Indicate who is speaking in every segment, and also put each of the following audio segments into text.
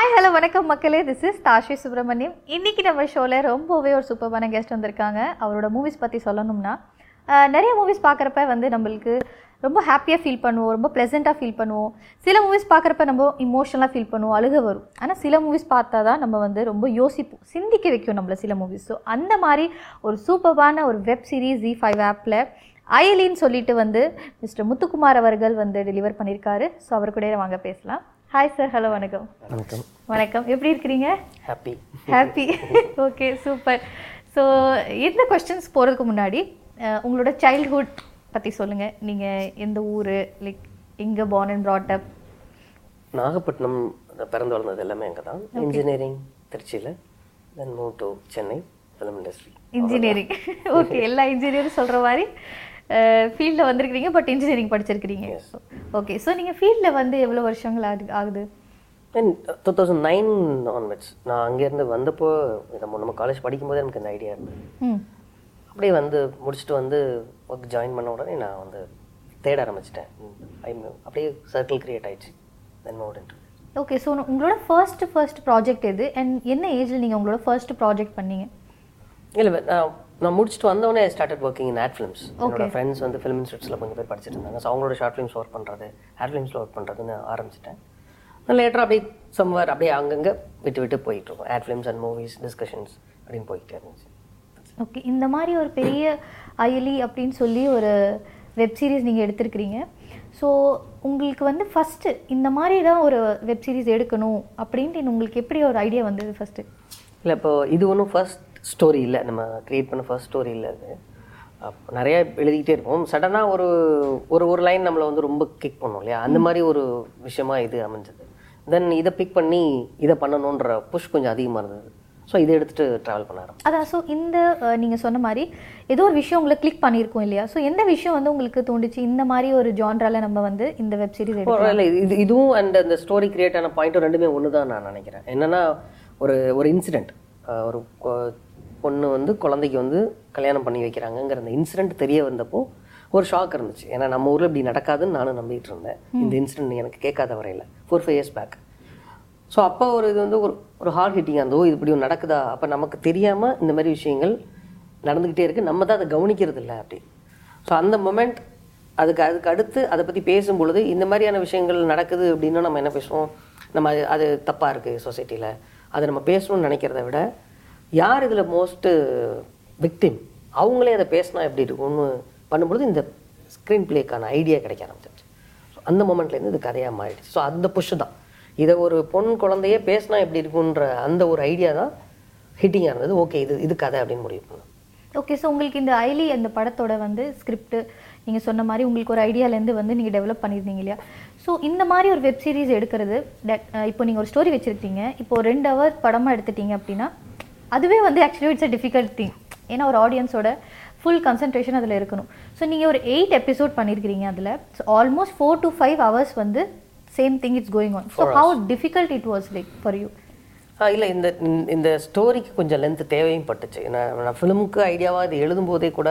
Speaker 1: Hi hello வணக்கம் மக்களே. This is Tashi Subramaniam இன்னைக்கு நம்ம ஷோவில் ரொம்பவே ஒரு சூப்பரான கெஸ்ட் வந்திருக்காங்க. அவரோட மூவிஸ் பற்றி சொல்லணும்னா நிறைய மூவிஸ் பார்க்குறப்ப வந்து நம்மளுக்கு ரொம்ப ஹாப்பியாக ஃபீல் பண்ணுவோம் ரொம்ப ப்ளசண்ட்டாக ஃபீல் பண்ணுவோம். சில மூவிஸ் பார்க்குறப்ப நம்ம இமோஷனலாக ஃபீல் பண்ணுவோம் அழுக வரும். ஆனால் சில மூவிஸ் பார்த்தா தான் நம்ம வந்து ரொம்ப யோசிப்போம் சிந்திக்க வைக்கும் நம்மள சில மூவிஸ் ஸோ அந்த மாதிரி ஒரு சூப்பரான ஒரு வெப் சீரிஸ் ஜி ஃபைவ் ஆப்பில் அயலின்னு சொல்லிட்டு வந்து மிஸ்டர் முத்துக்குமார் அவர்கள் வந்து டெலிவர் பண்ணியிருக்காரு ஸோ அவர் கூட வாங்க பேசலாம். ஹாய் சார் ஹலோ வணக்கம்.
Speaker 2: வணக்கம்.
Speaker 1: வணக்கம். எப்படி இருக்கிறீங்க?
Speaker 2: Happy
Speaker 1: happy okay super so இந்த கொஸ்டின்ஸ் போகிறதுக்கு முன்னாடி உங்களோட சைல்ட்ஹுட் பற்றி சொல்லுங்கள் நீங்கள் எந்த ஊர்? லைக் எங்கே born and brought up?
Speaker 2: Nagapattinam பிறந்து வளர்ந்தது எல்லாமே அங்கே தான் இன்ஜினியரிங் திருச்சியில். Then move to Chennai film industry
Speaker 1: engineering okay எல்லா இன்ஜினியரும் சொல்கிற மாதிரி ஃபீல்டில் வந்திருக்கிறீங்க பட் இன்ஜினியரிங் படிச்சிருக்கிறீங்க. ஓகே ஸோ நீங்கள் ஃபீல்டில் வந்து எவ்வளோ வருஷங்கள் ஆகுது? ஆகுது
Speaker 2: டூ தௌசண்ட் நைன் ஆன்வெட்ஸ் நான் அங்கேருந்து வந்தப்போ நம்ம நம்ம காலேஜ் படிக்கும்போதே எனக்கு இந்த ஐடியா இருந்தது.
Speaker 1: ம்.
Speaker 2: அப்படியே வந்து முடிச்சுட்டு வந்து ஒர்க் ஜாயின் பண்ண உடனே நான் வந்து தேட ஆரம்பிச்சிட்டேன். அப்படியே சர்க்கிள் கிரியேட் ஆயிடுச்சு. Then move into
Speaker 1: okay so உங்களோட ஃபர்ஸ்ட் ஃபர்ஸ்ட் ப்ராஜெக்ட் எது? அண்ட் என்ன ஏஜில் நீங்கள் உங்களோட ஃபர்ஸ்ட் ப்ராஜெக்ட் பண்ணீங்க?
Speaker 2: இல்லை நான் நான் முடிச்சுட்டு வந்தோடனே started working in ad films என்னோட ஃப்ரெண்ட்ஸ் வந்து ஃபிலிம் இன்ஸ்டியூட்ஸில் கொஞ்சம் பேர் படிச்சுட்டு இருந்தாங்க. ஸோ அவங்களோட ஷார்ட் ஃபிலிம்ஸ் ஒர்க் பண்ணுறது ஆட் ஃபிலிம்ஸில் ஒர்க் பண்ணுறதுன்னு ஆரம்பிச்சிட்டேன். லேட்டராக அப்படியே சம்வேர் அப்படியே அங்கங்கே விட்டு விட்டு போயிட்டு இருக்கோம். Ad films and movies discussions அப்படின்னு போயிட்டே இருந்துச்சு.
Speaker 1: ஓகே இந்த மாதிரி ஒரு பெரிய அயலி அப்படின்னு சொல்லி ஒரு வெப் சீரிஸ் நீங்கள் எடுத்திருக்கிறீங்க. ஸோ உங்களுக்கு வந்து ஃபஸ்ட்டு இந்த மாதிரி தான் ஒரு வெப் சீரிஸ் எடுக்கணும் அப்படின்ட்டு உங்களுக்கு எப்படி ஒரு ஐடியா வந்தது ஃபஸ்ட்டு
Speaker 2: இல்லை இப்போ இது ஒன்றும் ஃபர்ஸ்ட் ஸ்டோரி இல்லை. நம்ம க்ரியேட் பண்ண ஃபர்ஸ்ட் ஸ்டோரி இல்லை அது. நிறைய எழுதிக்கிட்டே இருப்போம். சடனாக ஒரு ஒரு ஒரு லைன் நம்மளை வந்து ரொம்ப கிக் பண்ணும் இல்லையா? அந்த மாதிரி ஒரு விஷயமா இது அமைஞ்சது. தென் இதை பிக் பண்ணி இதை பண்ணணுன்ற புஷ் கொஞ்சம் அதிகமாக இருந்தது. ஸோ இதை எடுத்துகிட்டு ட்ராவல் பண்ண ஆரம்பிச்சேன்
Speaker 1: அதான் ஸோ இந்த நீங்கள் சொன்ன மாதிரி ஏதோ ஒரு விஷயம் உங்களை கிளிக் பண்ணியிருக்கோம் இல்லையா? ஸோ எந்த விஷயம் வந்து உங்களுக்கு தோணுச்சு? இந்த மாதிரி ஒரு ஜான்ரால நம்ம வந்து இந்த வெப் சீரிஸ்
Speaker 2: இல்லை இது இதுவும் அண்ட் அந்த ஸ்டோரி கிரியேட் ஆன பாயிண்ட்டும் ரெண்டுமே ஒன்று தான் நான் நினைக்கிறேன். என்னன்னா ஒரு ஒரு இன்சிடெண்ட் ஒரு பொண்ணு வந்து குழந்தைக்கு வந்து கல்யாணம் பண்ணி வைக்கிறாங்கங்கிற அந்த இன்சிடெண்ட் தெரிய வந்தப்போ ஒரு ஷாக் இருந்துச்சு. ஏன்னா நம்ம ஊரில் இப்படி நடக்காதுன்னு நானும் நம்பிட்டு இருந்தேன். இந்த இன்சிடென்ட் எனக்கு கேட்காத வரையில். Four five years back so அப்போ ஒரு இது வந்து ஒரு ஒரு ஹார்ட் ஹிட்டிங் அந்த ஓ இது இப்படி நடக்குதா? அப்போ நமக்கு தெரியாமல் இந்த மாதிரி விஷயங்கள் நடந்துக்கிட்டே இருக்குது நம்ம தான் அதை கவனிக்கிறது இல்லை அப்படி. ஸோ அந்த மொமெண்ட் அதுக்கு அதுக்கு அடுத்து அதை பற்றி பேசும் பொழுது இந்த மாதிரியான விஷயங்கள் நடக்குது அப்படின்னா நம்ம என்ன பேசுவோம்? நம்ம அது அது தப்பாக இருக்குது சொசைட்டியில் அதை நம்ம பேசணும்னு நினைக்கிறத விட யார் இதில் மோஸ்ட்டு விக்டிம் அவங்களே அதை பேசினா எப்படி இருக்கும்னு பண்ணும்பொழுது இந்த ஸ்க்ரீன் பிளேக்கான ஐடியா கிடைக்க ஆரம்பிச்சிருச்சு. ஸோ அந்த மொமெண்ட்லேருந்து இது கதையாக மாறிடுச்சு. ஸோ அந்த புஷ் தான். இதை ஒரு பொன் குழந்தையே பேசினா எப்படி இருக்குன்ற அந்த ஒரு ஐடியா தான் ஹிட்டிங்காக இருந்தது. ஓகே இது இது கதை அப்படின்னு முடிவு
Speaker 1: ஓகே ஸோ உங்களுக்கு இந்த ஐலி அந்த படத்தோட வந்து ஸ்கிரிப்ட் நீங்கள் சொன்ன மாதிரி உங்களுக்கு ஒரு ஐடியாலேருந்து வந்து நீங்கள் டெவலப் பண்ணியிருந்தீங்க இல்லையா? ஸோ இந்த மாதிரி ஒரு வெப் சீரிஸ் எடுக்கிறது இப்போ நீங்கள் ஒரு ஸ்டோரி வச்சுருக்கீங்க. இப்போ ரெண்டு ஹவர் படமாக எடுத்துட்டீங்க அப்படின்னா அதுவே வந்து actually it's a difficult thing ஏன்னா ஒரு ஆடியன்ஸோட ஃபுல் கன்சன்ட்ரேஷன் அதில் இருக்கணும். ஸோ நீங்கள் ஒரு எயிட் எபிசோட் பண்ணியிருக்கிறீங்க அதில் so almost four to five hours வந்து same thing it's going on so how difficult it was like for you
Speaker 2: இல்லை இந்த இந்த- ஸ்டோரிக்கு கொஞ்சம் லென்த் தேவையும் பட்டுச்சு. நான் நான் ஃபிலிமுக்கு ஐடியாவாக இது எழுதும்போதே கூட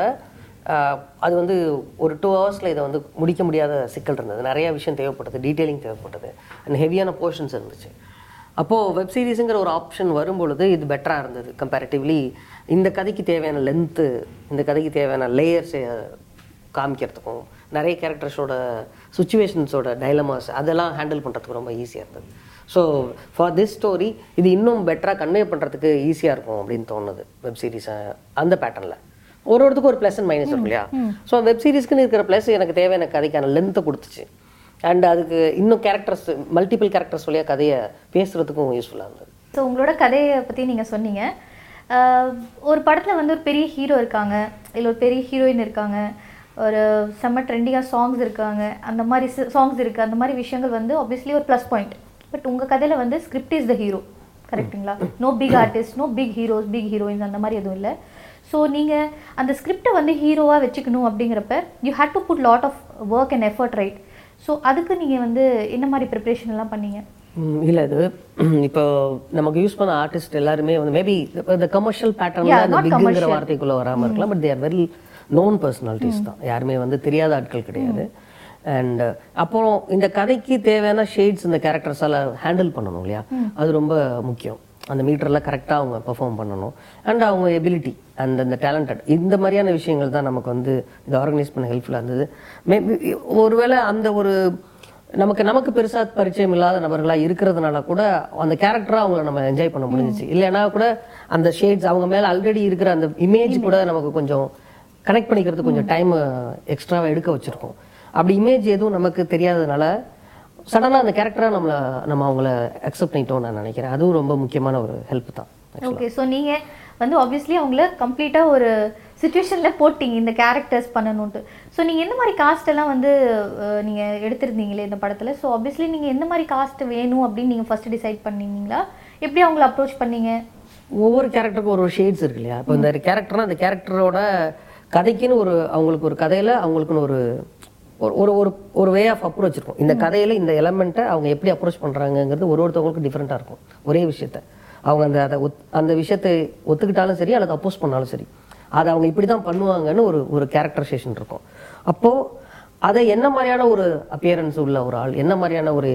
Speaker 2: அது வந்து ஒரு டூ ஹவர்ஸில் இதை வந்து முடிக்க முடியாத சிக்கல் இருந்தது. நிறைய விஷயம் தேவைப்பட்டது டீட்டெயிலிங் தேவைப்பட்டது. அண்ட் ஹெவியான போர்ஷன்ஸ் இருந்துச்சு. அப்போது வெப் சீரிஸுங்கிற ஒரு ஆப்ஷன் வரும்பொழுது இது பெட்டராக இருந்தது. கம்பேரிட்டிவ்லி இந்த கதைக்கு தேவையான லென்த்து இந்த கதைக்கு தேவையான லேயர்ஸை காமிக்கிறதுக்கும் நிறைய கேரக்டர்ஸோட சுச்சுவேஷன்ஸோட டைலமாஸ் அதெல்லாம் ஹேண்டில் பண்ணுறதுக்கு ரொம்ப ஈஸியாக இருந்தது. ஸோ ஃபார் திஸ் ஸ்டோரி இது இன்னும் பெட்டராக கன்வே பண்ணுறதுக்கு ஈஸியாக இருக்கும் அப்படின்னு தோணுது வெப் சீரிஸை அந்த பேட்டர்னில் ஒரு ஒருத்துக்கும் ஒரு ப்ளஸ் அண்ட் மைனஸ் இருக்கும் இல்லையா? ஸோ வெப் சீரிஸ்க்குன்னு இருக்கிற ப்ளஸ் எனக்கு தேவையான கதைக்கான லென்த்தை கொடுத்துச்சு. அண்ட் அதுக்கு இன்னும் கேரக்டர்ஸ் மல்டிபிள் கேரக்டர்ஸ் வழியாக கதையை பேசுகிறதுக்கும் யூஸ்ஃபுல்லாக இருந்தது.
Speaker 1: ஸோ உங்களோட கதையை பற்றி நீங்கள் சொன்னீங்க. ஒரு படத்தில் வந்து ஒரு பெரிய ஹீரோ இருக்காங்க. இல்லை ஒரு பெரிய ஹீரோயின் இருக்காங்க. ஒரு செம்ம ட்ரெண்டிங்காக சாங்ஸ் இருக்காங்க. அந்த மாதிரி சாங்ஸ் இருக்குது அந்த மாதிரி விஷயங்கள் வந்து ஆப்வியஸ்லி ஒரு ப்ளஸ் பாயிண்ட் பட் உங்கள் கதையில் வந்து ஸ்கிரிப்ட் இஸ் த ஹீரோ கரெக்ட்டுங்களா no big artist no big heroes big heroines அந்த மாதிரி எதுவும் இல்லை. ஸோ நீங்கள் அந்த ஸ்கிரிப்டை வந்து ஹீரோவாக வச்சுக்கணும் அப்படிங்கிறப்ப you had to put lot of work and effort right so அதுக்கு நீங்கள் வந்து என்ன மாதிரி ப்ரிப்ரேஷன் எல்லாம் பண்ணீங்க?
Speaker 2: இல்லை இது இப்போ நமக்கு யூஸ் பண்ண ஆர்டிஸ்ட் எல்லாருமே வந்து மேபி இந்த கமர்ஷியல் பேட்டர்ல அந்த
Speaker 1: commercial.
Speaker 2: வார்த்தைக்குள்ள வராமல் இருக்கலாம் but they are very known personalities தான். யாருமே வந்து தெரியாத ஆட்கள் கிடையாது. அண்ட் அப்புறம் இந்த கதைக்கு தேவையான ஷேட்ஸ் இந்த கேரக்டர்ஸால் ஹேண்டில் பண்ணணும் இல்லையா? அது ரொம்ப முக்கியம். அந்த மீட்டரில் கரெக்டாக அவங்க பெர்ஃபார்ம் பண்ணணும். அண்ட் அவங்க எபிலிட்டி அண்ட் அந்த டேலண்டட் இந்த மாதிரியான விஷயங்கள் தான் நமக்கு வந்து இதை ஆர்கனைஸ் பண்ண ஹெல்ப்ஃபுல்லாக இருந்தது. மேபி ஒருவேளை அந்த ஒரு நமக்கு நமக்கு பெருசா பரிச்சயம் இல்லாத நபர்களா இருக்கிறதுனால கூட அந்த கேரக்டரா அவங்கள நம்ம என்ஜாய் பண்ண முடிஞ்சுச்சு. இல்லைன்னா கூட அந்த ஷேட்ஸ் அவங்க மேல ஆல்ரெடி இருக்கிற அந்த இமேஜ் கூட நமக்கு கொஞ்சம் கனெக்ட் பண்ணிக்கிறது கொஞ்சம் டைம் எக்ஸ்ட்ராவா எடுக்க வச்சிருக்கோம். அப்படி இமேஜ் எதுவும் நமக்கு தெரியாததுனால சடனா அந்த கேரக்டரா நம்மள நம்ம அவங்கள அக்செப்ட் பண்ணிட்டோம் நான் நினைக்கிறேன். அதுவும் ரொம்ப முக்கியமான ஒரு ஹெல்ப் தான்
Speaker 1: ஓகே ஸோ நீங்க வந்து ஆப்வியஸ்லி அவங்கள கம்ப்ளீட்டா ஒரு சுச்சுவேஷன்ல போட்டீங்க இந்த கேரக்டர்ஸ் பண்ணணும்ட்டு ஸோ நீங்க எந்த மாதிரி காஸ்ட் எல்லாம் வந்து அஹ், நீங்க எடுத்திருந்தீங்களே இந்த படத்துல? ஸோ ஆப்வியஸ்லி நீங்க எந்த மாதிரி காஸ்ட் வேணும் அப்படின்னு நீங்க ஃபர்ஸ்ட் டிசைட் பண்ணீங்களா எப்படி அவங்கள அப்ரோச் பண்ணீங்க?
Speaker 2: ஒவ்வொரு கேரக்டருக்கும் ஒரு ஷேட்ஸ் இருக்கு இல்லையா? இப்போ இந்த கேரக்டர்னா அந்த கேரக்டரோட கதைக்குன்னு ஒரு அவங்களுக்கு ஒரு கதையில அவங்களுக்குன்னு ஒரு ஒரு ஒரு ஒரு ஒரு வே ஆஃப் அப்ரோச் இருக்கும். இந்த கதையில இந்த எலமெண்ட்டை அவங்க எப்படி அப்ரோச் பண்றாங்கங்கிறது ஒரு ஒருத்தவங்களுக்கும் டிஃப்ரெண்ட்டாக இருக்கும். ஒரே விஷயத்த. அவங்க அந்த அதை ஒத் அந்த விஷயத்தை ஒத்துக்கிட்டாலும் சரி அல்லது அப்போஸ் பண்ணாலும் சரி. அதை அவங்க இப்படி தான் பண்ணுவாங்கன்னு ஒரு ஒரு கேரக்டரைசேஷன் இருக்கும். அப்போ அதை என்ன மாதிரியான ஒரு அப்பியரன்ஸ் உள்ள ஒரு ஆள் என்ன மாதிரியான ஒரு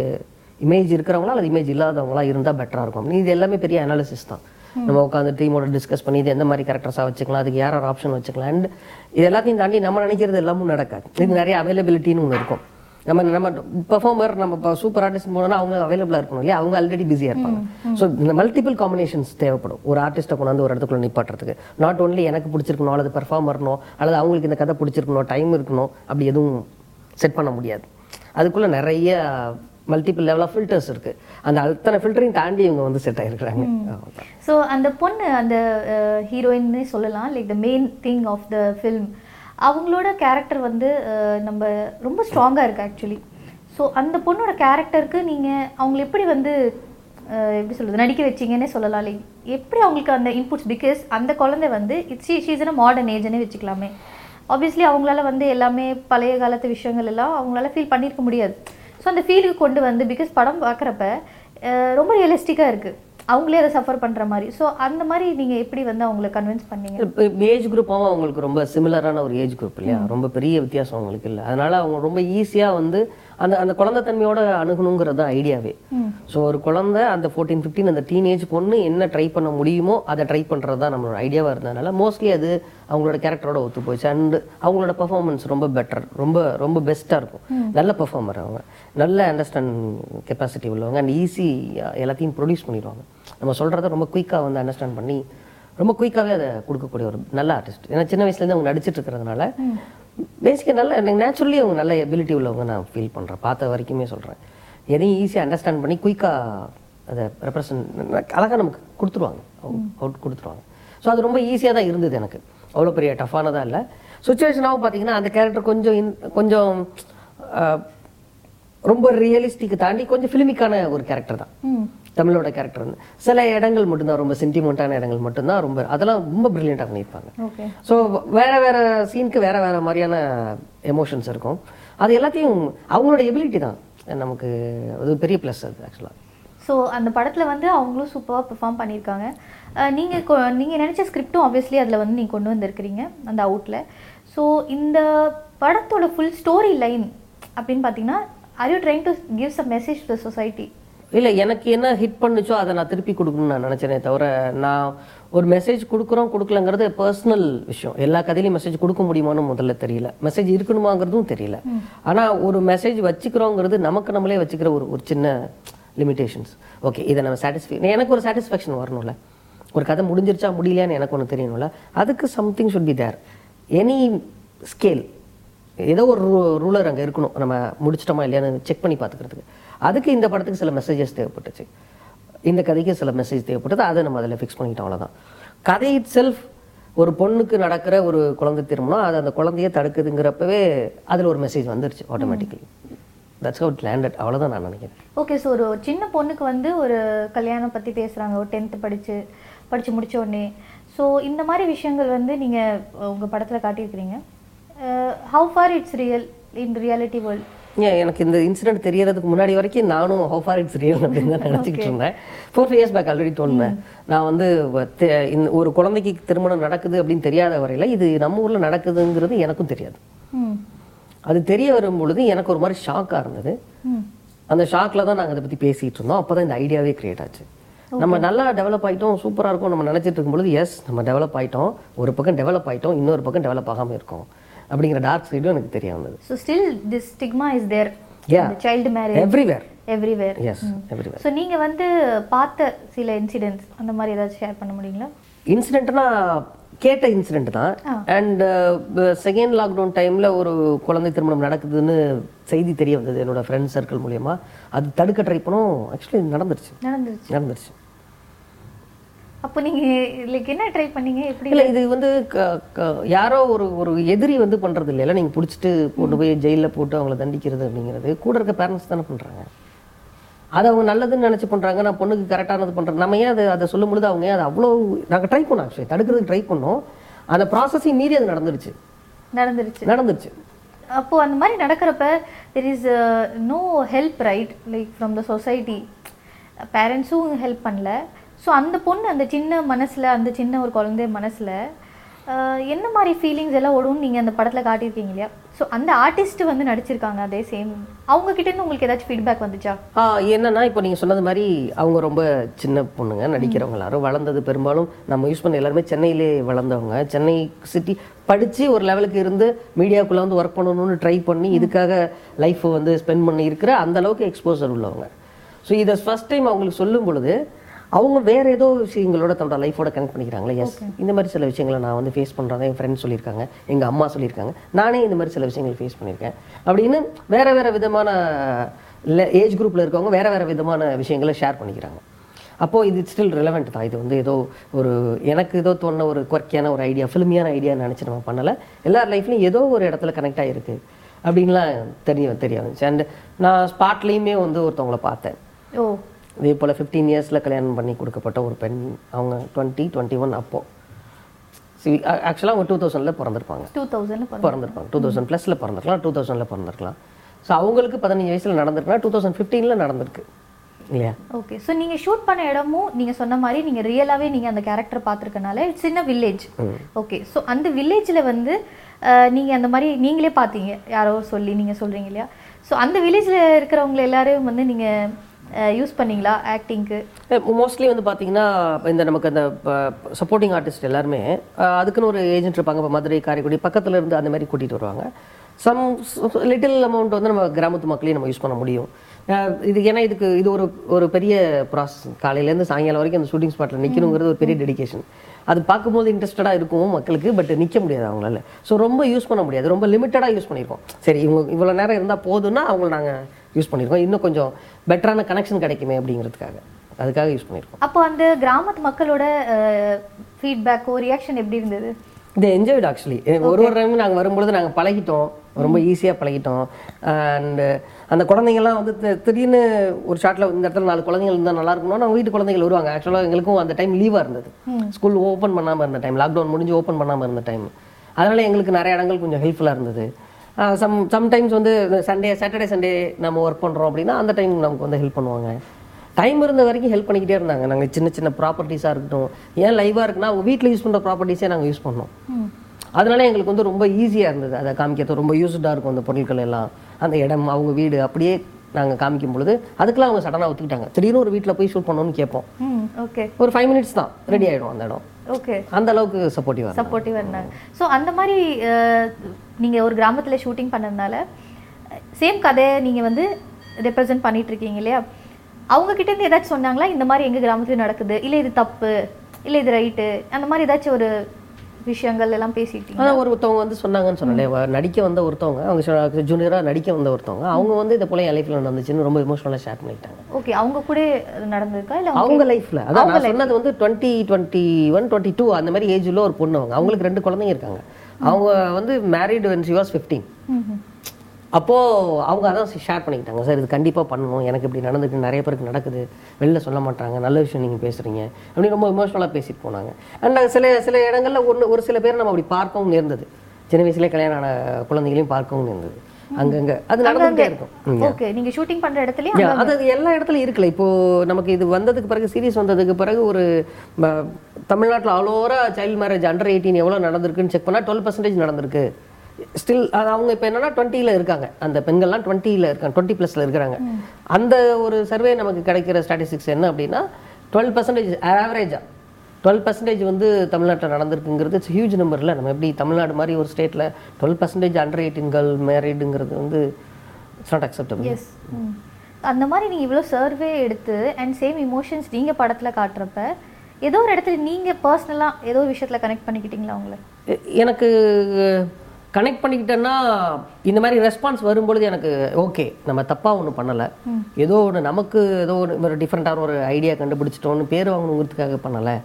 Speaker 2: இமேஜ் இருக்கிறவங்களா அல்லது இமேஜ் இல்லாதவங்களா இருந்தால் பெட்டராக இருக்கும். இது எல்லாமே பெரிய அனாலிசிஸ் தான். நம்ம உட்காந்து டீமோட டிஸ்கஸ் பண்ணி இது எந்த மாதிரி கேரக்டர்ஸாக வச்சுக்கலாம் அதுக்கு யார் யார் ஆப்ஷன் வச்சுக்கலாம். அண்ட் இது எல்லாத்தையும் தாண்டி நம்ம நினைக்கிறது எல்லாமும் நடக்காது. இது நிறைய அவைலபிலிட்டின்னு ஒன்று இருக்கும். நம்ம நம்ம பெர்ஃபார்மர் நம்ம இப்போ சூப்பர் ஆர்டிஸ்ட் போனோம்னா அவங்க அவைலபிளாக இருக்கணும் இல்லையா? அவங்க ஆல்ரெடி பிஸியாக இருப்பாங்க. ஸோ இந்த மல்டிபிள் காம்பினேஷன்ஸ் தேவைப்படும். ஒரு ஆர்டிஸ்ட்டை கொண்டாந்து ஒரு இடத்துக்குள்ள நிப்பாட்டுறதுக்கு. நாட் ஒன்லி எனக்கு பிடிச்சிருக்கணும் அல்லது பெர்ஃபார்மர்னோ அல்லது அவங்களுக்கு இந்த கதை பிடிச்சிருக்கணும் டைம் இருக்கணும் அப்படி எதுவும் செட் பண்ண முடியாது. அதுக்குள்ள நிறைய மல்டிபிள் லெவல் ஆஃப் ஃபில்டர்ஸ் இருக்கு. அந்த அத்தனை ஃபில்டரையும் தாண்டி இவங்க வந்து செட் அவ்வளவுதான்.
Speaker 1: ஸோ அந்த பொண்ணு அந்த ஹீரோயின்னே சொல்லலாம். Like the main thing of the film அவங்களோட கேரக்டர் வந்து நம்ம ரொம்ப ஸ்ட்ராங்காக இருக்கு ஆக்சுவலி ஸோ அந்த பொண்ணோட கேரக்டருக்கு நீங்கள் அவங்கள எப்படி வந்து எப்படி சொல்றது நடிக்க வச்சீங்கன்னே சொல்லலாம். லைக் எப்படி அவங்களுக்கு அந்த இன்புட்ஸ் பிகாஸ் அந்த குழந்தை வந்து இட்ஸ் ஷீஸ் மாடர்ன் ஏஜ்னே வச்சுக்கலாமே. ஆப்வியஸ்லி அவங்களால வந்து எல்லாமே பழைய காலத்து விஷயங்கள் எல்லாம் அவங்களால ஃபீல் பண்ணியிருக்க முடியாது. ஸோ அந்த ஃபீலுக்கு கொண்டு வந்து பிகாஸ் படம் பார்க்குறப்ப ரொம்ப ரியலிஸ்டிக்காக இருக்குது அவங்களே அதை சஃபர் பண்ணுற மாதிரி. ஸோ அந்த மாதிரி நீங்கள் எப்படி வந்து அவங்கள கன்வின்ஸ் பண்ணீங்க?
Speaker 2: ஏஜ் குரூப்பாகவும் அவங்களுக்கு ரொம்ப சிமிலரான ஒரு ஏஜ் குரூப் இல்லையா? ரொம்ப பெரிய வித்தியாசம் அவங்களுக்கு இல்லை. அதனால அவங்க ரொம்ப ஈஸியாக வந்து அந்த அந்த குழந்தைத்தன்மையோட அணுகணுங்கிறது தான் ஐடியாவே. ஸோ ஒரு குழந்தை அந்த ஃபோர்டீன் ஃபிஃப்டீன் அந்த டீனேஜ் பொண்ணு என்ன ட்ரை பண்ண முடியுமோ அதை ட்ரை பண்ணுறது தான் நம்மளோட ஐடியாவாக இருந்ததுனால மோஸ்ட்லி அது அவங்களோட கேரக்டரோட ஒத்து போச்சு. அண்ட் அவங்களோட பெர்ஃபார்மன்ஸ் ரொம்ப பெட்டர் ரொம்ப ரொம்ப பெஸ்ட்டாக இருக்கும். நல்ல பெர்ஃபார்மர் அவங்க. நல்ல அண்டர்ஸ்டாண்ட் கெப்பாசிட்டி உள்ளவங்க. அண்ட் ஈஸி எல்லாத்தையும் ப்ரொடியூஸ் பண்ணிடுவாங்க. நம்ம சொல்கிறத ரொம்ப குயிக்காக வந்து அண்டர்ஸ்டாண்ட் பண்ணி ரொம்ப குயிக்காகவே அதை கொடுக்கக்கூடிய ஒரு நல்ல ஆர்டிஸ்ட் ஏன்னா சின்ன வயசுலேருந்து அவங்க நடிச்சிட்டு இருக்கிறதுனால பேசிக்காக நல்ல எனக்கு நேச்சுரலி அவங்க நல்ல எபிலிட்டி உள்ளவங்க நான் ஃபீல் பண்ணுறேன் பார்த்த வரைக்குமே சொல்கிறேன் எதையும் ஈஸியாக அண்டர்ஸ்டாண்ட் பண்ணி குயிக்காக அதை ரெப்ரசன்ட் அழகாக நமக்கு கொடுத்துருவாங்க. அவுட் கொடுத்துருவாங்க. ஸோ அது ரொம்ப ஈஸியாக தான் இருந்தது எனக்கு. அவ்வளோ பெரிய டஃப்பானதாக இல்லை. சுச்சுவேஷனாகவும் பார்த்தீங்கன்னா அந்த கேரக்டர் கொஞ்சம் in- கொஞ்சம் ரொம்ப ரியலிஸ்டிக்கு தாண்டி கொஞ்சம் ஃபிலிமிக்கான ஒரு கேரக்டர் தான். தமிழோட கேரக்டர் சில இடங்கள் மட்டும்தான் ரொம்ப சென்டிமெண்ட்டான இடங்கள் மட்டும்தான் ரொம்ப அதெல்லாம் ரொம்ப பிரில்லியண்டாக பண்ணியிருப்பாங்க. ஸோ வேற வேற சீனுக்கு வேற வேற மாதிரியான எமோஷன்ஸ் இருக்கும். அது எல்லாத்தையும் அவங்களோட எபிலிட்டி தான். நமக்கு அது பெரிய ப்ளஸ் அது ஆக்சுவலாக
Speaker 1: ஸோ அந்த படத்தில் வந்து அவங்களும் சூப்பராக பெர்ஃபார்ம் பண்ணியிருக்காங்க. நீங்கள் நீங்கள் நினச்ச ஸ்கிரிப்டும் ஆப்வியஸ்லி அதில் வந்து நீங்கள் கொண்டு வந்திருக்கிறீங்க அந்த அவுட்டில் ஸோ இந்த படத்தோட ஃபுல் ஸ்டோரி லைன் அப்படின்னு பார்த்தீங்கன்னா are you trying to gives a message to society
Speaker 2: இல்லை எனக்கு என்ன ஹிட் பண்ணுச்சோ அதை நான் திருப்பி கொடுக்கணும்னு நான் நினச்சேனே தவிர நான் ஒரு மெசேஜ் கொடுக்குறோம் கொடுக்கலங்கிறது பர்சனல் விஷயம். எல்லா கதையிலையும் மெசேஜ் கொடுக்க முடியுமான்னு முதல்ல தெரியல. மெசேஜ் இருக்கணுமாங்கிறதும் தெரியல. ஆனால் ஒரு மெசேஜ் வச்சுக்கிறோங்கிறது நமக்கு நம்மளே வச்சுக்கிற ஒரு ஒரு சின்ன லிமிடேஷன்ஸ் ஓகே இதை நம்ம சாட்டிஸ்ஃபை எனக்கு ஒரு சாட்டிஸ்ஃபேக்ஷன் வரணும்ல. ஒரு கதை முடிஞ்சிருச்சா முடியலையான்னு எனக்கு ஒன்று தெரியணும்ல. அதுக்கு something should be there any scale ஏதோ ஒரு ரூலர் அங்கே இருக்கணும். நம்ம முடிச்சிட்டோமா இல்லையான்னு செக் பண்ணி பார்த்துக்கிறதுக்கு. அதுக்கு இந்த படத்துக்கு சில மெசேஜஸ் தேவைப்பட்டுச்சு. இந்த கதைக்கு சில மெசேஜ் தேவைப்பட்டது. அதை நம்ம அதில் ஃபிக்ஸ் பண்ணிக்கிட்டோம் அவ்வளோதான் கதை இட் செல்ஃப் ஒரு பொண்ணுக்கு நடக்கிற ஒரு குழந்தை திருமணம். அது அந்த குழந்தைய தடுக்குதுங்கிறப்பவே அதில் ஒரு மெசேஜ் வந்துருச்சு ஆட்டோமேட்டிக்கலி தட்ஸ் அவுட் லேண்டட் அவ்வளோதான் நான் நினைக்கிறேன்.
Speaker 1: ஓகே ஸோ ஒரு சின்ன பொண்ணுக்கு வந்து ஒரு கல்யாணம் பற்றி பேசுகிறாங்க ஒரு டென்த்து படித்து படித்து முடித்த உடனே. ஸோ இந்த மாதிரி விஷயங்கள் வந்து நீங்கள் உங்கள் படத்தில் காட்டியிருக்கிறீங்க? How far it's real in reality world
Speaker 2: ஏன் எனக்கு இந்த இன்சிடென்ட் தெரியறதுக்கு முன்னாடி வரைக்கும் நானும் ஹவு ஃபார் இட்ஸ் ரியல் அப்படின்னு தான் நினச்சிக்கிட்டு இருந்தேன். ஃபோர் இயர்ஸ் பேக் ஆல்ரெடி தோணுனேன் நான் வந்து ஒரு குழந்தைக்கு திருமணம் நடக்குது அப்படின்னு தெரியாத வரையில இது நம்ம ஊரில் நடக்குதுங்கிறது எனக்கும் தெரியாது. அது தெரிய வரும் பொழுது எனக்கு ஒரு மாதிரி ஷாக்காக இருந்தது. அந்த ஷாக்ல தான் நாங்கள் அதை பற்றி பேசிட்டு இருந்தோம். அப்போ தான் இந்த ஐடியாவே கிரியேட் ஆச்சு. நம்ம நல்லா டெவலப் ஆயிட்டோம் சூப்பராக இருக்கும். நம்ம நினச்சிட்டு இருக்கும்பொழுது எஸ் நம்ம டெவலப் ஆயிட்டோம். ஒரு பக்கம் டெவலப் ஆயிட்டோம் இன்னொரு பக்கம் டெவலப் ஆகாமல் இருக்கோம். அப்படிங்கிற டார்க் சைடும் எனக்கு தெரிய வந்தது
Speaker 1: so still this stigma is there. Child marriage
Speaker 2: everywhere
Speaker 1: everywhere
Speaker 2: yes everywhere
Speaker 1: so நீங்கள் வந்து பார்த்த சில இன்சிடென்ட்ஸ் அந்த மாதிரி ஏதாச்சும் ஷேர் பண்ண முடியுங்களா?
Speaker 2: இன்சிடென்ட்னா கேட்ட இன்சிடென்ட் தான். அண்ட் செகண்ட் லாக்டவுன் டைமில் ஒரு குழந்தை திருமணம் நடக்குதுன்னு செய்தி தெரிய வந்தது. என்னோட ஃப்ரெண்ட் சர்க்கிள் மூலியமா. அது தடுக்க ட்ரை பண்ணோம். ஆக்சுவலி நடந்துருச்சு.
Speaker 1: நடந்துருச்சு.
Speaker 2: நடந்துருச்சு.
Speaker 1: அப்போ நீங்கள் லைக் என்ன ட்ரை பண்ணீங்க? எப்படி?
Speaker 2: இல்லை இது வந்து யாரோ ஒரு ஒரு எதிரி வந்து பண்றது இல்லைல்ல. நீங்கள் பிடிச்சிட்டு கொண்டு போய் ஜெயிலில் போட்டு அவங்கள தண்டிக்கிறது அப்படிங்கிறது. கூட இருக்க பேரண்ட்ஸ் தானே பண்றாங்க. அதை அவங்க நல்லதுன்னு நினைச்சு பண்றாங்க. நான் பொண்ணுக்கு கரெக்டானது பண்றேன். நம்ம ஏன் அதை அதை சொல்லும் பொழுது அவங்க அதை அவ்வளோ நாங்கள் ட்ரை பண்ணோம் ஆக்சுவலி தடுக்கிறதுக்கு ட்ரை பண்ணோம். அந்த ப்ராசஸையும் மீறி அது நடந்துருச்சு.
Speaker 1: நடந்துருச்சு.
Speaker 2: நடந்துருச்சு.
Speaker 1: அப்போ அந்த மாதிரி நடக்கிறப்ப there is no help right like from the society பேரண்ட்ஸும் ஹெல்ப் பண்ணல. ஸோ அந்த பொண்ணு அந்த சின்ன மனசுல அந்த சின்ன ஒரு குழந்தை மனசுல என்ன மாதிரி ஃபீலிங்ஸ் எல்லாம் ஓடும்னு நீங்க அந்த படத்துல காட்டியிருக்கீங்க இல்லையா? ஸோ அந்த ஆர்டிஸ்ட் வந்து நடிச்சிருக்காங்க அதே சேம் அவங்க கிட்ட இருந்து உங்களுக்கு ஏதாச்சும் ஃபீட்பேக் வந்துச்சா?
Speaker 2: ஆ, என்னன்னா இப்போ நீங்க சொன்னது மாதிரி அவங்க ரொம்ப சின்ன பொண்ணுங்க நடிக்கிறவங்க எல்லாரும் வளர்ந்தது பெரும்பாலும் நம்ம யூஸ் பண்ண எல்லாருமே சென்னையிலே வளர்ந்தவங்க. சென்னை சிட்டி படிச்சு ஒரு லெவலுக்கு இருந்து மீடியாக்குள்ள வந்து ஒர்க் பண்ணணும்னு ட்ரை பண்ணி இதுக்காக லைஃப் வந்து ஸ்பெண்ட் பண்ணி இருக்கிற அந்த அளவுக்கு எக்ஸ்போசர் உள்ளவங்க. ஸோ இதை ஃபர்ஸ்ட் டைம் அவங்களுக்கு சொல்லும் பொழுது அவங்க வேற ஏதோ விஷயங்களோட தன்னோட லைஃபோட கனெக்ட் பண்ணிக்கிறாங்களே எஸ் இந்த மாதிரி சில விஷயங்களை நான் வந்து ஃபேஸ் பண்ணுறேன் என் ஃப்ரெண்ட்ஸ் சொல்லியிருக்காங்க எங்கள் அம்மா சொல்லியிருக்காங்க. நானே இந்த மாதிரி சில விஷயங்கள் ஃபேஸ் பண்ணியிருக்கேன். அப்படின்னு வேற வேற விதமான ஏஜ் குரூப்பில் இருக்கவங்க வேற வேற விதமான விஷயங்களை ஷேர் பண்ணிக்கிறாங்க. அப்போது இது ஸ்டில் ரிலவெண்ட் தான். இது வந்து ஏதோ ஒரு எனக்கு ஏதோ தோணுன ஒரு குவர்க்கியான ஒரு ஐடியா ஃபிலிமியான ஐடியா நினச்சி நம்ம பண்ணலை. எல்லார் லைஃப்லையும் ஏதோ ஒரு இடத்துல கனெக்ட் ஆகிருக்கு அப்படின்லாம் தெரிய தெரிய வந்துச்சு. அண்ட் நான் ஸ்பாட்லேயுமே வந்து ஒருத்தவங்கள பார்த்தேன்.
Speaker 1: ஓ.
Speaker 2: இதே போல் ஃபிஃப்டீன் இயர்ஸில் கல்யாணம் பண்ணி கொடுக்கப்பட்ட ஒரு பெண் அவங்க டுவெண்ட்டி டுவெண்ட்டி ஒன் அப்போது ஆக்சுவலாக அவங்க டூ தௌசண்டில் பிறந்திருப்பாங்க.
Speaker 1: டூ தௌசண்ட்
Speaker 2: பிறந்திருப்பாங்க. டூ தௌசண்ட் ப்ளஸில் பிறந்திருக்கலாம் டூ தௌசண்டில் பிறந்திருக்கலாம். ஸோ அவங்களுக்கு பதினஞ்சு வயசில் நடந்திருக்குன்னா டூ தௌசண்ட் ஃபிஃப்டீனில் நடந்திருக்கு. இல்லையா?
Speaker 1: ஓகே ஸோ நீங்கள் ஷூட் பண்ண இடமும் நீங்கள் சொன்ன மாதிரி நீங்கள் ரியலாகவே நீங்கள் அந்த character பார்த்துருக்கனால it's in village okay so அந்த வில்லேஜில் வந்து நீங்கள் அந்த மாதிரி நீங்களே பார்த்தீங்க. யாரோ சொல்லி நீங்கள் சொல்கிறீங்க இல்லையா? ஸோ அந்த வில்லேஜில் இருக்கிறவங்க எல்லாரையும் வந்து நீங்கள் யூஸ் பண்ணீங்களா ஆக்டிங்க்கு
Speaker 2: மோஸ்ட்லி வந்து பார்த்தீங்கன்னா இந்த நமக்கு அந்த சப்போர்ட்டிங் ஆர்டிஸ்ட் எல்லாருமே அதுக்குன்னு ஒரு ஏஜென்ட் இருப்பாங்க. இப்போ மதுரை காரைக்குடி பக்கத்துல இருந்து அந்த மாதிரி கூட்டிகிட்டு வருவாங்க. சம் லிட்டில் அமௌண்ட் வந்து நம்ம கிராமத்து மக்களையும் நம்ம யூஸ் பண்ண முடியும். இது ஏன்னா இதுக்கு இது ஒரு ஒரு பெரிய ப்ராசஸ் காலையிலேருந்து சாயங்காலம் வரைக்கும் அந்த ஷூட்டிங் ஸ்பாட்டில் நிற்கணுங்கிறது ஒரு பெரிய டெடிகேஷன் அது பார்க்கும்போது இன்ட்ரெஸ்டடாக இருக்கும் மக்களுக்கு பட் நிற்க முடியாது அவங்களால. ஸோ ரொம்ப யூஸ் பண்ண முடியாது. ரொம்ப லிமிட்டடாக யூஸ் பண்ணியிருக்கோம் சரி இவங்க இவ்வளோ நேரம் இருந்தால் போதும்னா அவங்கள நாங்கள் யூஸ் பண்ணியிருக்கோம். இன்னும் கொஞ்சம் பெட்டரான கனெக்ஷன் கிடைக்குமே அப்படிங்கிறதுக்காக. அதுக்காக யூஸ் பண்ணியிருக்கோம்.
Speaker 1: அப்போ அந்த கிராமத்து மக்களோட ஃபீட்பேக்கோ ரியாக்ஷன் எப்படி இருந்தது?
Speaker 2: இது என்ஜாய்டு ஆக்சுவலி ஒரு ஒரு டைம் நாங்கள் வரும்பொழுது நாங்கள் பழகிட்டோம். ரொம்ப ஈஸியாக பழகிட்டோம். அண்ட் அந்த குழந்தைங்கள்லாம் வந்து திடீர்னு ஒரு ஷாட்டில் இந்த இடத்துல நாலு குழந்தைகள் இருந்தால் நல்லா இருக்கணும் நாங்கள் வீட்டு குழந்தைகள் வருவாங்க. ஆக்சுவலாக எங்களுக்கும் அந்த டைம் லீவாக இருந்தது. ஸ்கூல் ஓப்பன் பண்ணாமல் இருந்த டைம் லாக்டவுன் முடிஞ்சு ஓப்பன் பண்ணாமல் இருந்த டைம் அதனால எங்களுக்கு நிறைய இடங்கள் கொஞ்சம் ஹெல்ப்ஃபுல்லாக இருந்தது. சம் சம்டைம்ஸ் வந்து சண்டே சாட்டர்டே சண்டே நம்ம ஒர்க் பண்ணுறோம் அப்படின்னா அந்த டைம் நமக்கு வந்து ஹெல்ப் பண்ணுவாங்க. டைம் இருந்த வரைக்கும் ஹெல்ப் பண்ணிக்கிட்டே இருந்தாங்க. நாங்கள் சின்ன சின்ன ப்ராப்பர்ட்டிஸாக இருக்கட்டும். ஏன் லைவாக இருக்குன்னா அவங்க வீட்டில் யூஸ் பண்ணுற ப்ராப்பர்ட்டிஸே நாங்கள் யூஸ் பண்ணோம். அதனால எங்களுக்கு வந்து ரொம்ப ஈஸியாக இருந்தது. அதை காமிக்கிறது ரொம்ப யூஸ்டாக இருக்கும் அந்த பொருட்கள் எல்லாம். அந்த இடம் அவங்க வீடு அப்படியே நாங்கள் காமிக்கும் பொழுது அதுக்கெல்லாம் அவங்க சடனாக ஒத்துக்கிட்டாங்க. திடீர்னு ஒரு வீட்டில் போய் ஷூட் பண்ணணும்னு கேட்போம்.
Speaker 1: ஓகே
Speaker 2: ஒரு ஃபைவ் மினிட்ஸ் தான். ரெடி ஆகிடும் அந்த இடம்.
Speaker 1: ஓகே
Speaker 2: அந்த அளவுக்கு சப்போர்ட்டிவாக
Speaker 1: சப்போர்ட்டிவாக இருந்தாங்க. ஸோ அந்த மாதிரி நீங்கள் ஒரு கிராமத்தில் ஷூட்டிங் பண்ணதுனால சேம் கதையை நீங்கள் வந்து ரெப்ரசன்ட் பண்ணிட்டு இருக்கீங்க இல்லையா? அவங்க கிட்ட இருந்து ஏதாச்சும் சொன்னாங்களா? இந்த மாதிரி எங்கள் கிராமத்துல நடக்குது? இல்லை இது தப்பு இல்லை இது ரைட்டு அந்த மாதிரி ஏதாச்சும் ஒரு விஷயங்கள் எல்லாம் பேசிட்டீங்க.
Speaker 2: அதான் ஒருத்தவங்க வந்து சொன்னாங்கன்னு சொன்னேன் நடிக்க வந்த ஒருத்தவங்க அவங்க ஜூனியராக நடிக்க வந்த ஒருத்தவங்க அவங்க வந்து இதை போல என் லைஃப்ல நடந்துச்சுன்னு ரொம்ப இமோஷனலாக ஷேர் பண்ணிட்டாங்க.
Speaker 1: ஓகே அவங்க கூட நடந்திருக்கா? இல்லை
Speaker 2: அவங்க லைஃப்ல அதான் நான் சொன்னது வந்து twenty twenty one twenty two அந்த மாதிரி ஏஜ் உள்ள ஒரு பொண்ணு அவங்க. அவங்களுக்கு ரெண்டு குழந்தைங்க இருக்காங்க. அவங்க வந்து married when she was fifteen அப்போ அவங்க அதான் ஷேர் பண்ணிக்கிட்டாங்க. சார் இது கண்டிப்பா பண்ணணும். எனக்கு இப்படி நடந்துட்டு நிறைய பேருக்கு நடக்குது. வெளில சொல்ல மாட்டாங்க. நல்ல விஷயம் நீங்க பேசுறீங்க. அப்படின்னு ரொம்ப இமோஷனலாக பேசிட்டு போனாங்க. அண்ட் சில சில இடங்கள்ல ஒன்று ஒரு சில பேர் நம்ம அப்படி பார்க்கவும் நேர்ந்தது. சின்ன வயசுல கல்யாணம் ஆன குழந்தைகளையும் பார்க்கவும் நேர்ந்தது. அங்கங்க. அது நடந்துகிட்டே இருக்கும்.
Speaker 1: ஓகே நீங்க ஷூட்டிங் பண்ற இடத்துலயும்
Speaker 2: Yeah, அது அது எல்லா இடத்துலயும் இருக்குல்ல இப்போ நமக்கு இது வந்ததுக்கு பிறகு சீரியஸ் வந்ததுக்கு பிறகு ஒரு தமிழ்நாட்டுல ஆல் ஓவரா சைல்டு மேரேஜ் அண்டர் எயிட்டீன் எவ்வளவு நடந்திருக்குன்னு செக் பண்ணா டுவெல் பர்சன்டேஜ் நடந்திருக்கு. ஸ்டில் அவங்க இப்போ என்னன்னா டுவெண்ட்டியில் இருக்காங்க. அந்த பெண்கள்லாம் டுவெண்ட்டியில் இருக்காங்க டுவெண்ட்டி ப்ளஸில் இருக்கிறாங்க. அந்த ஒரு சர்வே நமக்கு கிடைக்கிற ஸ்டாட்டிஸ்டிக்ஸ் என்ன அப்படின்னா டுவெல் பர்சன்டேஜ் ஆவரேஜாக டுவெல் பர்சன்டேஜ் வந்து தமிழ்நாட்டில் நடந்திருக்குங்கிறது இட்ஸ் ஹியூஜ் நம்பரில் நம்ம எப்படி தமிழ்நாடு மாதிரி ஒரு ஸ்டேட்டில் twelve percentage under eighteen girl மேரிடுங்கிறது வந்து இட்ஸ் நாட் அக்செப்டபிள்
Speaker 1: எஸ் அந்த மாதிரி நீங்கள் இவ்வளோ சர்வே எடுத்து அண்ட் சேம் இமோஷன்ஸ் நீங்கள் படத்தில் காட்டுறப்ப ஏதோ ஒரு இடத்துல நீங்கள் பர்சனலாக ஏதோ ஒரு விஷயத்தில் கனெக்ட் பண்ணிக்கிட்டீங்களா உங்களை?
Speaker 2: எனக்கு கனெக்ட் பண்ணிக்கிட்டேன்னா இந்த மாதிரி ரெஸ்பான்ஸ் வரும்பொழுது எனக்கு ஓகே நம்ம தப்பாக ஒன்றும் பண்ணலை. ஏதோ ஒன்று நமக்கு ஏதோ ஒரு ஒரு டிஃப்ரெண்ட்டான ஒரு ஐடியா கண்டுபிடிச்சிட்டோம்னு பேர் வாங்கணுங்கிறதுக்காக பண்ணலை.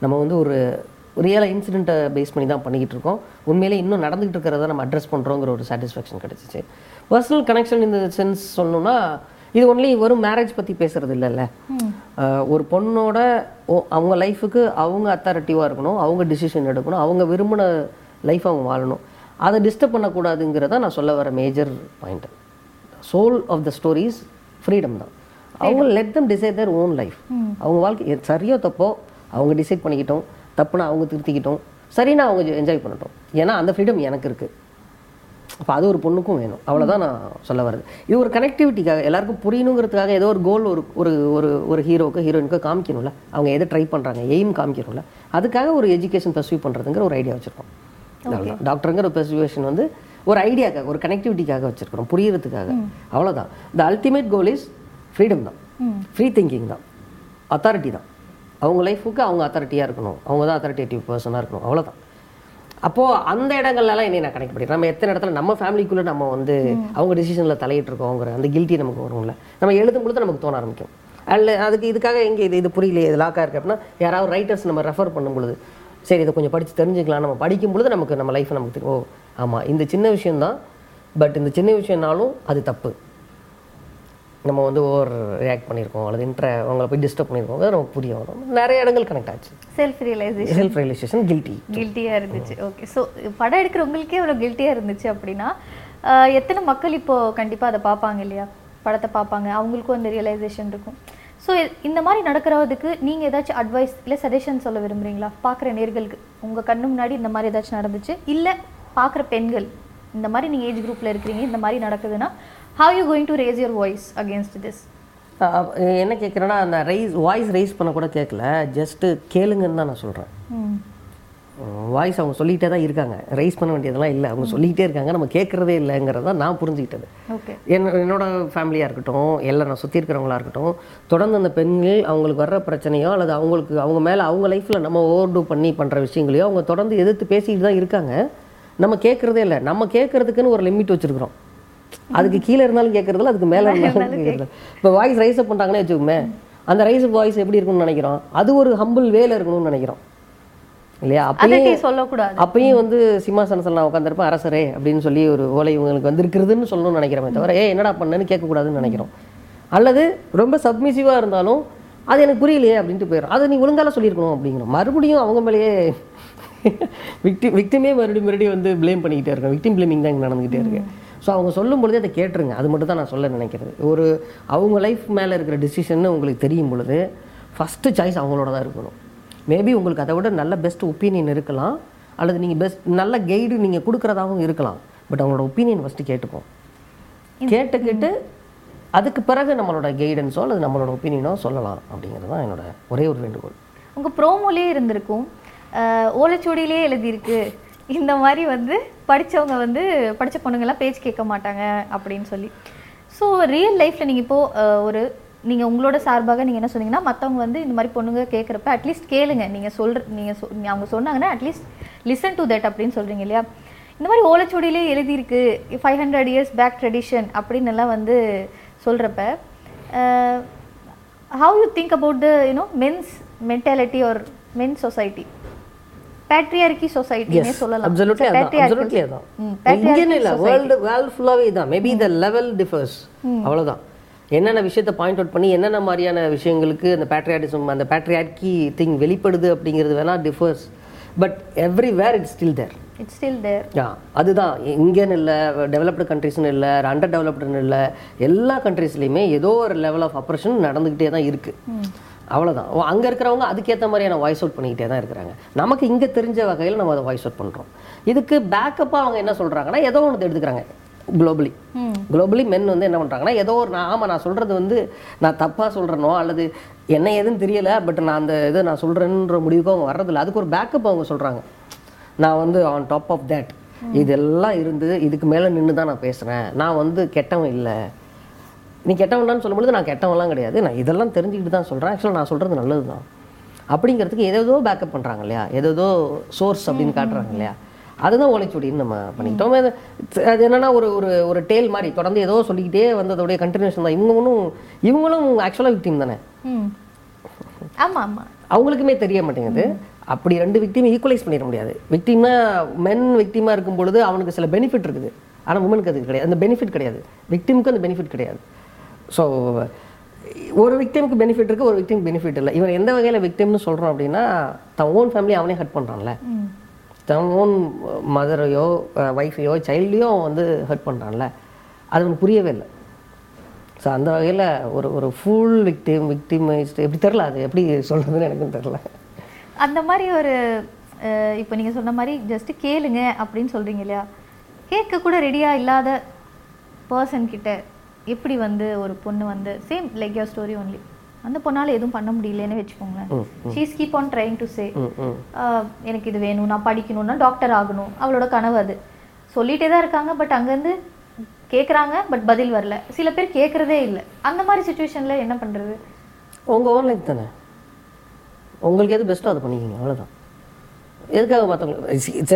Speaker 2: நம்ம வந்து ஒரு ரியலாக இன்சிடெண்ட்டை பேஸ் பண்ணி தான் பண்ணிக்கிட்டு இருக்கோம். உண்மையிலே இன்னும் நடந்துகிட்டு இருக்கிறத நம்ம அட்ரஸ் பண்ணுறோங்கிற ஒரு சாட்டிஸ்ஃபேக்ஷன் கிடச்சிச்சு. பர்சனல் கனெக்ஷன் இந்த சென்ஸ் சொல்லணும்னா இது ஒன்லி வெறும் மேரேஜ் பற்றி பேசுறது இல்லைல்ல. ஒரு பொண்ணோட ஓ- அவங்க லைஃபுக்கு அவங்க அத்தாரிட்டிவாக இருக்கணும் அவங்க டிசிஷன் எடுக்கணும் அவங்க விரும்பின லைஃப் அவங்க வாழணும். அதை டிஸ்டர்ப் பண்ணக்கூடாதுங்கிறத நான் சொல்ல வர major point soul of the stories freedom தான். அவங்க let them decide their own life அவங்க வாழ்க்கை சரியோ தப்போ அவங்க டிசைட் பண்ணிக்கிட்டோம். தப்புனா அவங்க திருத்திக்கிட்டோம். சரின்னா அவங்க என்ஜாய் பண்ணட்டும். ஏன்னா அந்த ஃப்ரீடம் எனக்கு இருக்குது அப்போ அது ஒரு பொண்ணுக்கும் வேணும். அவ்வளோதான் நான் சொல்ல வர்றது. இது ஒரு கனெக்டிவிட்டிக்காக எல்லாருக்கும் புரியணுங்கிறதுக்காக ஏதோ ஒரு கோல் ஒரு ஒரு ஒரு ஒரு ஹீரோக்கு ஹீரோயினுக்கு காமிக்கணும்ல. அவங்க எதை ட்ரை பண்ணுறாங்க எய்ம் காமிக்கணும்ல. அதுக்காக ஒரு எஜுகேஷன் பர்சியூ பண்ணுறதுங்கிற ஒரு ஐடியா வச்சுருக்கோம். டாக்டருங்கிற பர்சியூவேஷன் வந்து ஒரு ஐடியாக்காக ஒரு கனெக்டிவிட்டிக்காக வச்சுருக்கிறோம். புரியறதுக்காக. அவ்வளோதான் the ultimate goal is freedom தான். ஃப்ரீ திங்கிங் தான். அத்தாரிட்டி தான். அவங்க லைஃபுக்கு அவங்க அத்தாரிட்டியாக இருக்கணும். அவங்க தான் அத்தாரிட்டேட்டிவ் பர்சனாக இருக்கணும். அவ்வளோதான் அப்போது அந்த இடங்கள்லாம் என்னை நான் கனெக்ட் பண்ணிடுறேன் நம்ம எத்தனை இடத்துல நம்ம ஃபேமிலிக்குள்ளே நம்ம வந்து அவங்க டிசிஷனில் தலையிட்டு இருக்கோங்கிற அந்த கில்ட்டி நமக்கு வரும்ல. நம்ம எழுதும் பொழுது நமக்கு தோண ஆரம்பிக்கும். அல்ல அதுக்கு இதுக்காக எங்கே இது இது புரியலையே இது லாக்காக இருக்கு அப்படின்னா யாராவது ரைட்டர்ஸ் நம்ம ரெஃபர் பண்ணும் பொழுது சரி இதை கொஞ்சம் படித்து தெரிஞ்சுக்கலாம் நம்ம படிக்கும் பொழுது நமக்கு நம்ம லைஃப் நமக்கு ஓ ஆமாம் இந்த சின்ன விஷயம்தான். பட் இந்த சின்ன விஷயம்னாலும் அது தப்பு. நம்ம வந்து ஓவர் ரியாக்ட் பண்ணியிருக்கோம் அல்லது இன்ட்ர அவங்கள போய் டிஸ்டர்ப் பண்ணியிருக்கோம் அது நமக்கு புரிய வரும். நிறைய இடங்கள் கனெக்ட் ஆச்சு.
Speaker 1: Self realisation
Speaker 2: self realisation guilty
Speaker 1: கில்ட்டியாக இருந்துச்சு. ஓகே ஸோ படம் எடுக்கிற உங்களுக்கே இவ்வளோ கில்ட்டியாக இருந்துச்சு அப்படின்னா எத்தனை மக்கள் இப்போ கண்டிப்பாக அதை பார்ப்பாங்க இல்லையா? படத்தை பார்ப்பாங்க அவங்களுக்கும் அந்த ரியலைசேஷன் இருக்கும். ஸோ இந்த மாதிரி நடக்கிறதுக்கு நீங்கள் ஏதாச்சும் அட்வைஸ் இல்லை சஜஷன் சொல்ல விரும்புறீங்களா? பார்க்குற நேர்களுக்கு. உங்கள் கண்ணு முன்னாடி இந்த மாதிரி ஏதாச்சும் நடந்துச்சு. இல்லை பார்க்குற பெண்கள் இந்த மாதிரி நீங்கள் ஏஜ் குரூப்பில் இருக்கிறீங்க இந்த மாதிரி நடக்குதுன்னா you going to raise your voice against this?
Speaker 2: அஹ் என்ன கேட்குறேன்னா அந்த ரைஸ் வாய்ஸ் ரைஸ் பண்ண கூட கேட்கல ஜஸ்ட்டு கேளுங்கன்னு தான் நான் சொல்கிறேன் வாய்ஸ் அவங்க சொல்லிகிட்டே தான் இருக்காங்க. ரைஸ் பண்ண வேண்டியதெல்லாம் இல்லை. அவங்க சொல்லிக்கிட்டே இருக்காங்க. நம்ம கேட்குறதே இல்லைங்கிறத நான் புரிஞ்சுக்கிட்டது. என்ன என்னோட ஃபேமிலியாக இருக்கட்டும் எல்லாம் நான் சுற்றி இருக்கிறவங்களா இருக்கட்டும் தொடர்ந்து அந்த பெண்கள் அவங்களுக்கு வர்ற பிரச்சனையோ அல்லது அவங்களுக்கு அவங்க மேலே அவங்க லைஃப்பில் நம்ம ஓவர்டூ பண்ணி பண்ணுற விஷயங்களையோ அவங்க தொடர்ந்து எதிர்த்து பேசிக்கிட்டு தான் இருக்காங்க. நம்ம கேட்குறதே இல்லை. நம்ம கேட்குறதுக்குன்னு ஒரு லிமிட் வச்சுருக்கிறோம். அதுக்கு கீழே இருந்தாலும் கேட்குறதில்ல அதுக்கு மேலே இருந்தாலும் கேட்குறது இப்போ வாய்ஸ் ரைஸ் அப் பண்ணுறாங்கன்னு வச்சுக்கோமே அந்த ரைஸ் வாய்ஸ் எப்படி இருக்கும்னு நினைக்கிறோம்? அது ஒரு ஹம்பிள் வேல இருக்கணும்னு நினைக்கிறோம். இல்லையா? அப்பயும்
Speaker 1: சொல்லக்கூடாது.
Speaker 2: அப்பயும் வந்து சிம்மாசனத்தில் நான் உட்காந்துருப்பேன் அரசரே அப்படின்னு சொல்லி ஒரு ஓலை இவங்களுக்கு வந்திருக்கிறதுன்னு சொல்லணும்னு நினைக்கிறோமே தவிர ஏ என்னடா பண்ணேன்னு கேட்கக்கூடாதுன்னு நினைக்கிறோம். அல்லது ரொம்ப சப்மிசிவாக இருந்தாலும் அது எனக்கு புரியலையே அப்படின்ட்டு போயிடும். அதை நீ ஒழுங்கால சொல்லியிருக்கணும் அப்படிங்கிறோம். மறுபடியும் அவங்க மேலேயே விக்டி விக்டிமே மறுபடியும் மறுபடியும் வந்து ப்ளேம் பண்ணிக்கிட்டே இருக்கோம் விக்டிம் ப்ளேமிங் தான் இங்கே நடந்துக்கிட்டே இருக்கு. ஸோ அவங்க சொல்லும் பொழுதே அதை கேட்டுருங்க. அது மட்டும் தான் நான் சொல்ல நினைக்கிறது. ஒரு அவங்க லைஃப் மேலே இருக்கிற டிசிஷன் உங்களுக்கு தெரியும் பொழுது ஃபஸ்ட்டு சாய்ஸ் அவங்களோட தான் இருக்கணும். மேபி உங்களுக்கு அதை விட நல்ல பெஸ்ட் ஒப்பீனியன் இருக்கலாம். அல்லது நீங்கள் பெஸ்ட் நல்ல கைடு நீங்கள் கொடுக்குறதாகவும் இருக்கலாம். பட் அவங்களோட ஒப்பீனியன் ஃபஸ்ட்டு கேட்டுப்போம் கேட்டுக்கிட்டு அதுக்கு பிறகு நம்மளோட கைடன்ஸோ அல்லது நம்மளோட ஒப்பீனியனோ சொல்லலாம். அப்படிங்கிறது தான் என்னோட ஒரே ஒரு வேண்டுகோள்.
Speaker 1: உங்க ப்ரோமோலே இருந்திருக்கும். ஓலைச்சுவடியிலே எழுதியிருக்கு. இந்த மாதிரி வந்து படிச்சவங்க வந்து படிச்ச பொண்ணுங்கெல்லாம் பேச்சு கேட்க மாட்டாங்க அப்படின்னு சொல்லி. ஸோ ரியல் லைஃப்ல நீங்க இப்போ அஹ், ஒரு நீங்க உங்களோட சார்பாக நீங்க என்ன சொன்னீங்கன்னா மத்தவங்க வந்து இந்த மாதிரி பொண்ணுங்க கேட்குறப்ப அட்லீஸ்ட் கேளுங்க. நீங்க சொல்ற நீங்க சொ- அவங்க சொன்னாங்கன்னா அட்லீஸ்ட் லிசன் டு தட் அப்படின்னு சொல்றீங்க இல்லையா? இந்த மாதிரி ஓலைச்சுவடியிலே எழுதியிருக்கு five hundred years back tradition அப்படின்னு எல்லாம் வந்து சொல்றப்ப அஹ், how you think about the you know men's mentality or men's society? Patriarchy society னே சொல்லலாம்.
Speaker 2: அப்சல்யூட்லி அப்சல்யூட்லி அதான் இல்லை. வேர்ல்டு வேர்ல்டு ஃபுல்லாகவே இதான். மேபி த லெவல் டிஃபர்ஸ் அவ்வளவுதான். என்னென்ன விஷயத்தை பாயிண்ட் அவுட் பண்ணி என்னென்ன மாதிரியான விஷயங்களுக்கு அந்த பேட்ரியாட்டிசம் அந்த பேட்ரியாட்கி திங் வெளிப்படுது அப்படிங்கிறது வேணா differs but everywhere it's still there
Speaker 1: it's still there.
Speaker 2: Yeah அதுதான். இங்கேன்னு இல்லை டெவலப்டு கண்ட்ரிஸ்னு இல்லை அண்டர் டெவலப்டுன்னு இல்லை எல்லா கண்ட்ரீஸ்லையுமே ஏதோ ஒரு லெவல் ஆஃப் அப்ரேஷன் நடந்துக்கிட்டே தான் இருக்குது அவ்வளோதான் அங்கே இருக்கிறவங்க அதுக்கேற்ற மாதிரியான வாய்ஸ் அவுட் பண்ணிக்கிட்டே தான் இருக்கிறாங்க. நமக்கு இங்கே தெரிஞ்ச வகையில் நம்ம அதை வாய்ஸ் அவுட் பண்ணுறோம் இதுக்கு பேக்கப்பாக அவங்க என்ன சொல்கிறாங்கன்னா ஏதோ ஒன்று எடுத்துக்கிறாங்க. குளோபலி குளோபலி மென் வந்து என்ன பண்ணுறாங்கன்னா ஏதோ ஒரு நான் ஆமாம் நான் சொல்கிறது வந்து நான் தப்பாக சொல்கிறேனோ அல்லது என்ன ஏதுன்னு தெரியல பட் நான் அந்த இதை நான் சொல்கிறேன்ற முடிவுக்கு அவங்க வர்றதில்ல. அதுக்கு ஒரு பேக்கப் அவங்க சொல்கிறாங்க நான் வந்து ஆன் டாப் ஆஃப் தேட் இதெல்லாம் இருந்து இதுக்கு மேலே நின்று தான் நான் பேசுகிறேன் நான் வந்து கெட்டவன் இல்லை. நீ கெட்டவன்டான்னு சொல்லும்பொழுது நான் கெட்டவன்லாம் கிடையாது. நான் இதெல்லாம் தெரிஞ்சுக்கிட்டு தான் சொல்கிறேன் ஆக்சுவலாக நான் சொல்கிறது நல்லது தான் அப்படிங்கிறதுக்கு ஏதேதோ பேக்கப் பண்ணுறாங்க இல்லையா? ஏதேதோ சோர்ஸ் அப்படின்னு காட்டுறாங்க இல்லையா? அதுதான் ஓலைச்சுவடின்னு நம்ம பண்ணிக்கிட்டோம். அது என்னன்னா ஒரு ஒரு ஒரு டேல் மாதிரி தொடர்ந்து ஏதோ சொல்லிக்கிட்டே வந்ததோடைய கண்டினியூஷன் தான். இவங்க ஒன்றும் இவங்களும் ஆக்சுவலாக விக்டிம் தானே?
Speaker 1: ம். ஆமா ஆமா.
Speaker 2: அவங்களுக்குமே தெரிய மாட்டேங்குது. அப்படி ரெண்டு விக்டிம் ஈக்குவலைஸ் பண்ணிட முடியாது. விக்டிம்னா மென் விக்டிமாக இருக்கும் பொழுது அவனுக்கு சில பெனிஃபிட் இருக்குது. ஆனால் உமனுக்கு அது கிடையாது. அந்த பெனிஃபிட் கிடையாது. விக்டிமுக்கு அந்த பெனிஃபிட் கிடையாது. ஸோ ஒரு விக்டிமுக்கு பெனிஃபிட் இருக்குது ஒரு விக்டிம் பெனிஃபிட் இல்லை. இவன் எந்த வகையில் விக்டிம்னு சொல்கிறோம் அப்படின்னா தன் ஓன் ஃபேமிலி அவனே ஹர்ட் பண்ணுறான்ல தன் ஓன் மதரையோ ஒய்ஃபையோ சைல்டையோ வந்து ஹர்ட் பண்ணுறான்ல அது அவனுக்கு புரியவே இல்லை. ஸோ அந்த வகையில் ஒரு ஒரு ஃபுல் விக்டிம் விக்டிமைஸ்டு எப்படி தெரில அது? எப்படி சொல்கிறதுன்னு எனக்கும் தெரில
Speaker 1: அந்த மாதிரி ஒரு இப்போ நீங்கள் சொன்ன மாதிரி ஜஸ்ட்டு கேளுங்க அப்படின்னு சொல்கிறீங்க இல்லையா? கேட்க கூட இல்லாத பர்சன்கிட்ட எப்படி வந்து ஒரு பொண்ணு வந்து same like your story only அந்த பொண்ணால எதுவும் பண்ண முடியலன்னு வச்சுக்கோங்களேன். She's keep on trying to say எனக்கு இது வேணும் நான் படிக்கணும்னா டாக்டர் ஆகணும். அவளோட கனவு அது. சொல்லிட்டே தான் இருக்காங்க பட் அங்கேருந்து கேட்குறாங்க பட் பதில் வரல. சில பேர் கேட்குறதே இல்லை. அந்த மாதிரி சுச்சுவேஷனில் என்ன பண்ணுறது
Speaker 2: உங்கள் ஓன் லைஃப் தானே? உங்களுக்கு எது பெஸ்ட்டோ அதை பண்ணிக்கிங்க அவ்வளோதான் எதுக்காக மற்றவங்க it's it's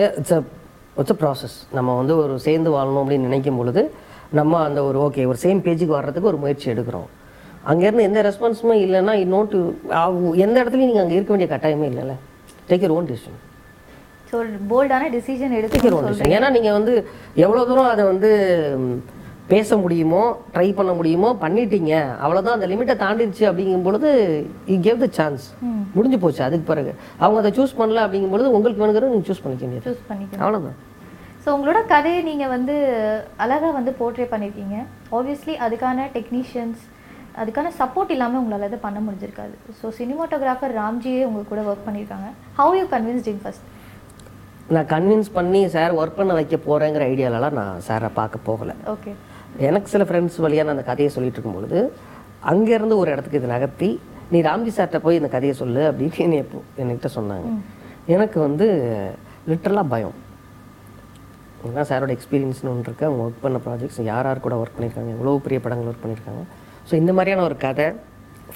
Speaker 2: it's a process நம்ம வந்து ஒரு சேர்ந்து வாழணும் அப்படின்னு நினைக்கும் பொழுது நம்ம அந்த ஒரு ஓகே ஒரு சேம் பேஜுக்கு வர்றதுக்கு ஒரு முயற்சி எடுக்கிறோம். அங்கேருந்து எந்த ரெஸ்பான்ஸுமே இல்லைன்னா நோட்டு எந்த இடத்துலையும் நீங்கள் அங்கே இருக்க வேண்டிய கட்டாயமே இல்லைல்ல. Take your own decision
Speaker 1: so போல்டான decision
Speaker 2: take your
Speaker 1: எடுத்து
Speaker 2: ஓன் டிசிஷன் ஏன்னா நீங்கள் வந்து எவ்வளோ தூரம் அதை வந்து பேச முடியுமோ ட்ரை பண்ண முடியுமோ பண்ணிட்டீங்க. அவ்வளோதான் அந்த லிமிட்டை தாண்டிடுச்சு அப்படிங்கும் பொழுது யூ கேவ் த சான்ஸ் முடிஞ்சு போச்சு. அதுக்கு பிறகு. அவங்க அதை சூஸ் பண்ணல அப்படிங்கும் பொழுது உங்களுக்கு வேணுங்கிறத நீங்கள் சூஸ் பண்ணிக்க வேண்டியது.
Speaker 1: சூஸ் பண்ணிக்கணும்.
Speaker 2: அவ்வளோதான்
Speaker 1: ஸோ உங்களோட கதையை நீங்கள் வந்து அழகாக வந்து போர்ட்ரே பண்ணியிருக்கீங்க ஆப்வியஸ்லி அதுக்கான டெக்னீஷியன்ஸ் அதுக்கான சப்போர்ட் இல்லாமல் உங்களால் அதை பண்ண முடிஞ்சிருக்காது. ஸோ சினிமாட்டோகிராஃபர் ராம்ஜியே உங்க கூட ஒர்க் பண்ணியிருக்காங்க how you convinced in first
Speaker 2: நான் கன்வின்ஸ் பண்ணி சார் ஒர்க் பண்ண வைக்க போகிறேங்கிற ஐடியாலலாம் நான் சாரை பார்க்க போகலை.
Speaker 1: ஓகே
Speaker 2: எனக்கு சில ஃப்ரெண்ட்ஸ் வழியாக நான் அந்த கதையை சொல்லிட்டு இருக்கும் பொழுது அங்கேருந்து ஒரு இடத்துக்கு இது நகர்த்தி நீ ராம்ஜி சார்கிட்ட போய் இந்த கதையை சொல்லு அப்படின்னு என்னை என்கிட்ட சொன்னாங்க. எனக்கு வந்து லிட்டரலாக பயம். ஏன்னா சாரோட எக்ஸ்பீரியன்ஸ்னு ஒன்று இருக்குது அவங்க ஒர்க் பண்ண ப்ராஜெக்ட்ஸ் யார் யார் கூட ஒர்க் பண்ணியிருக்காங்க எவ்வளோ பெரிய படங்கள் ஒர்க் பண்ணியிருக்காங்க ஸோ இந்த மாதிரியான ஒரு கதை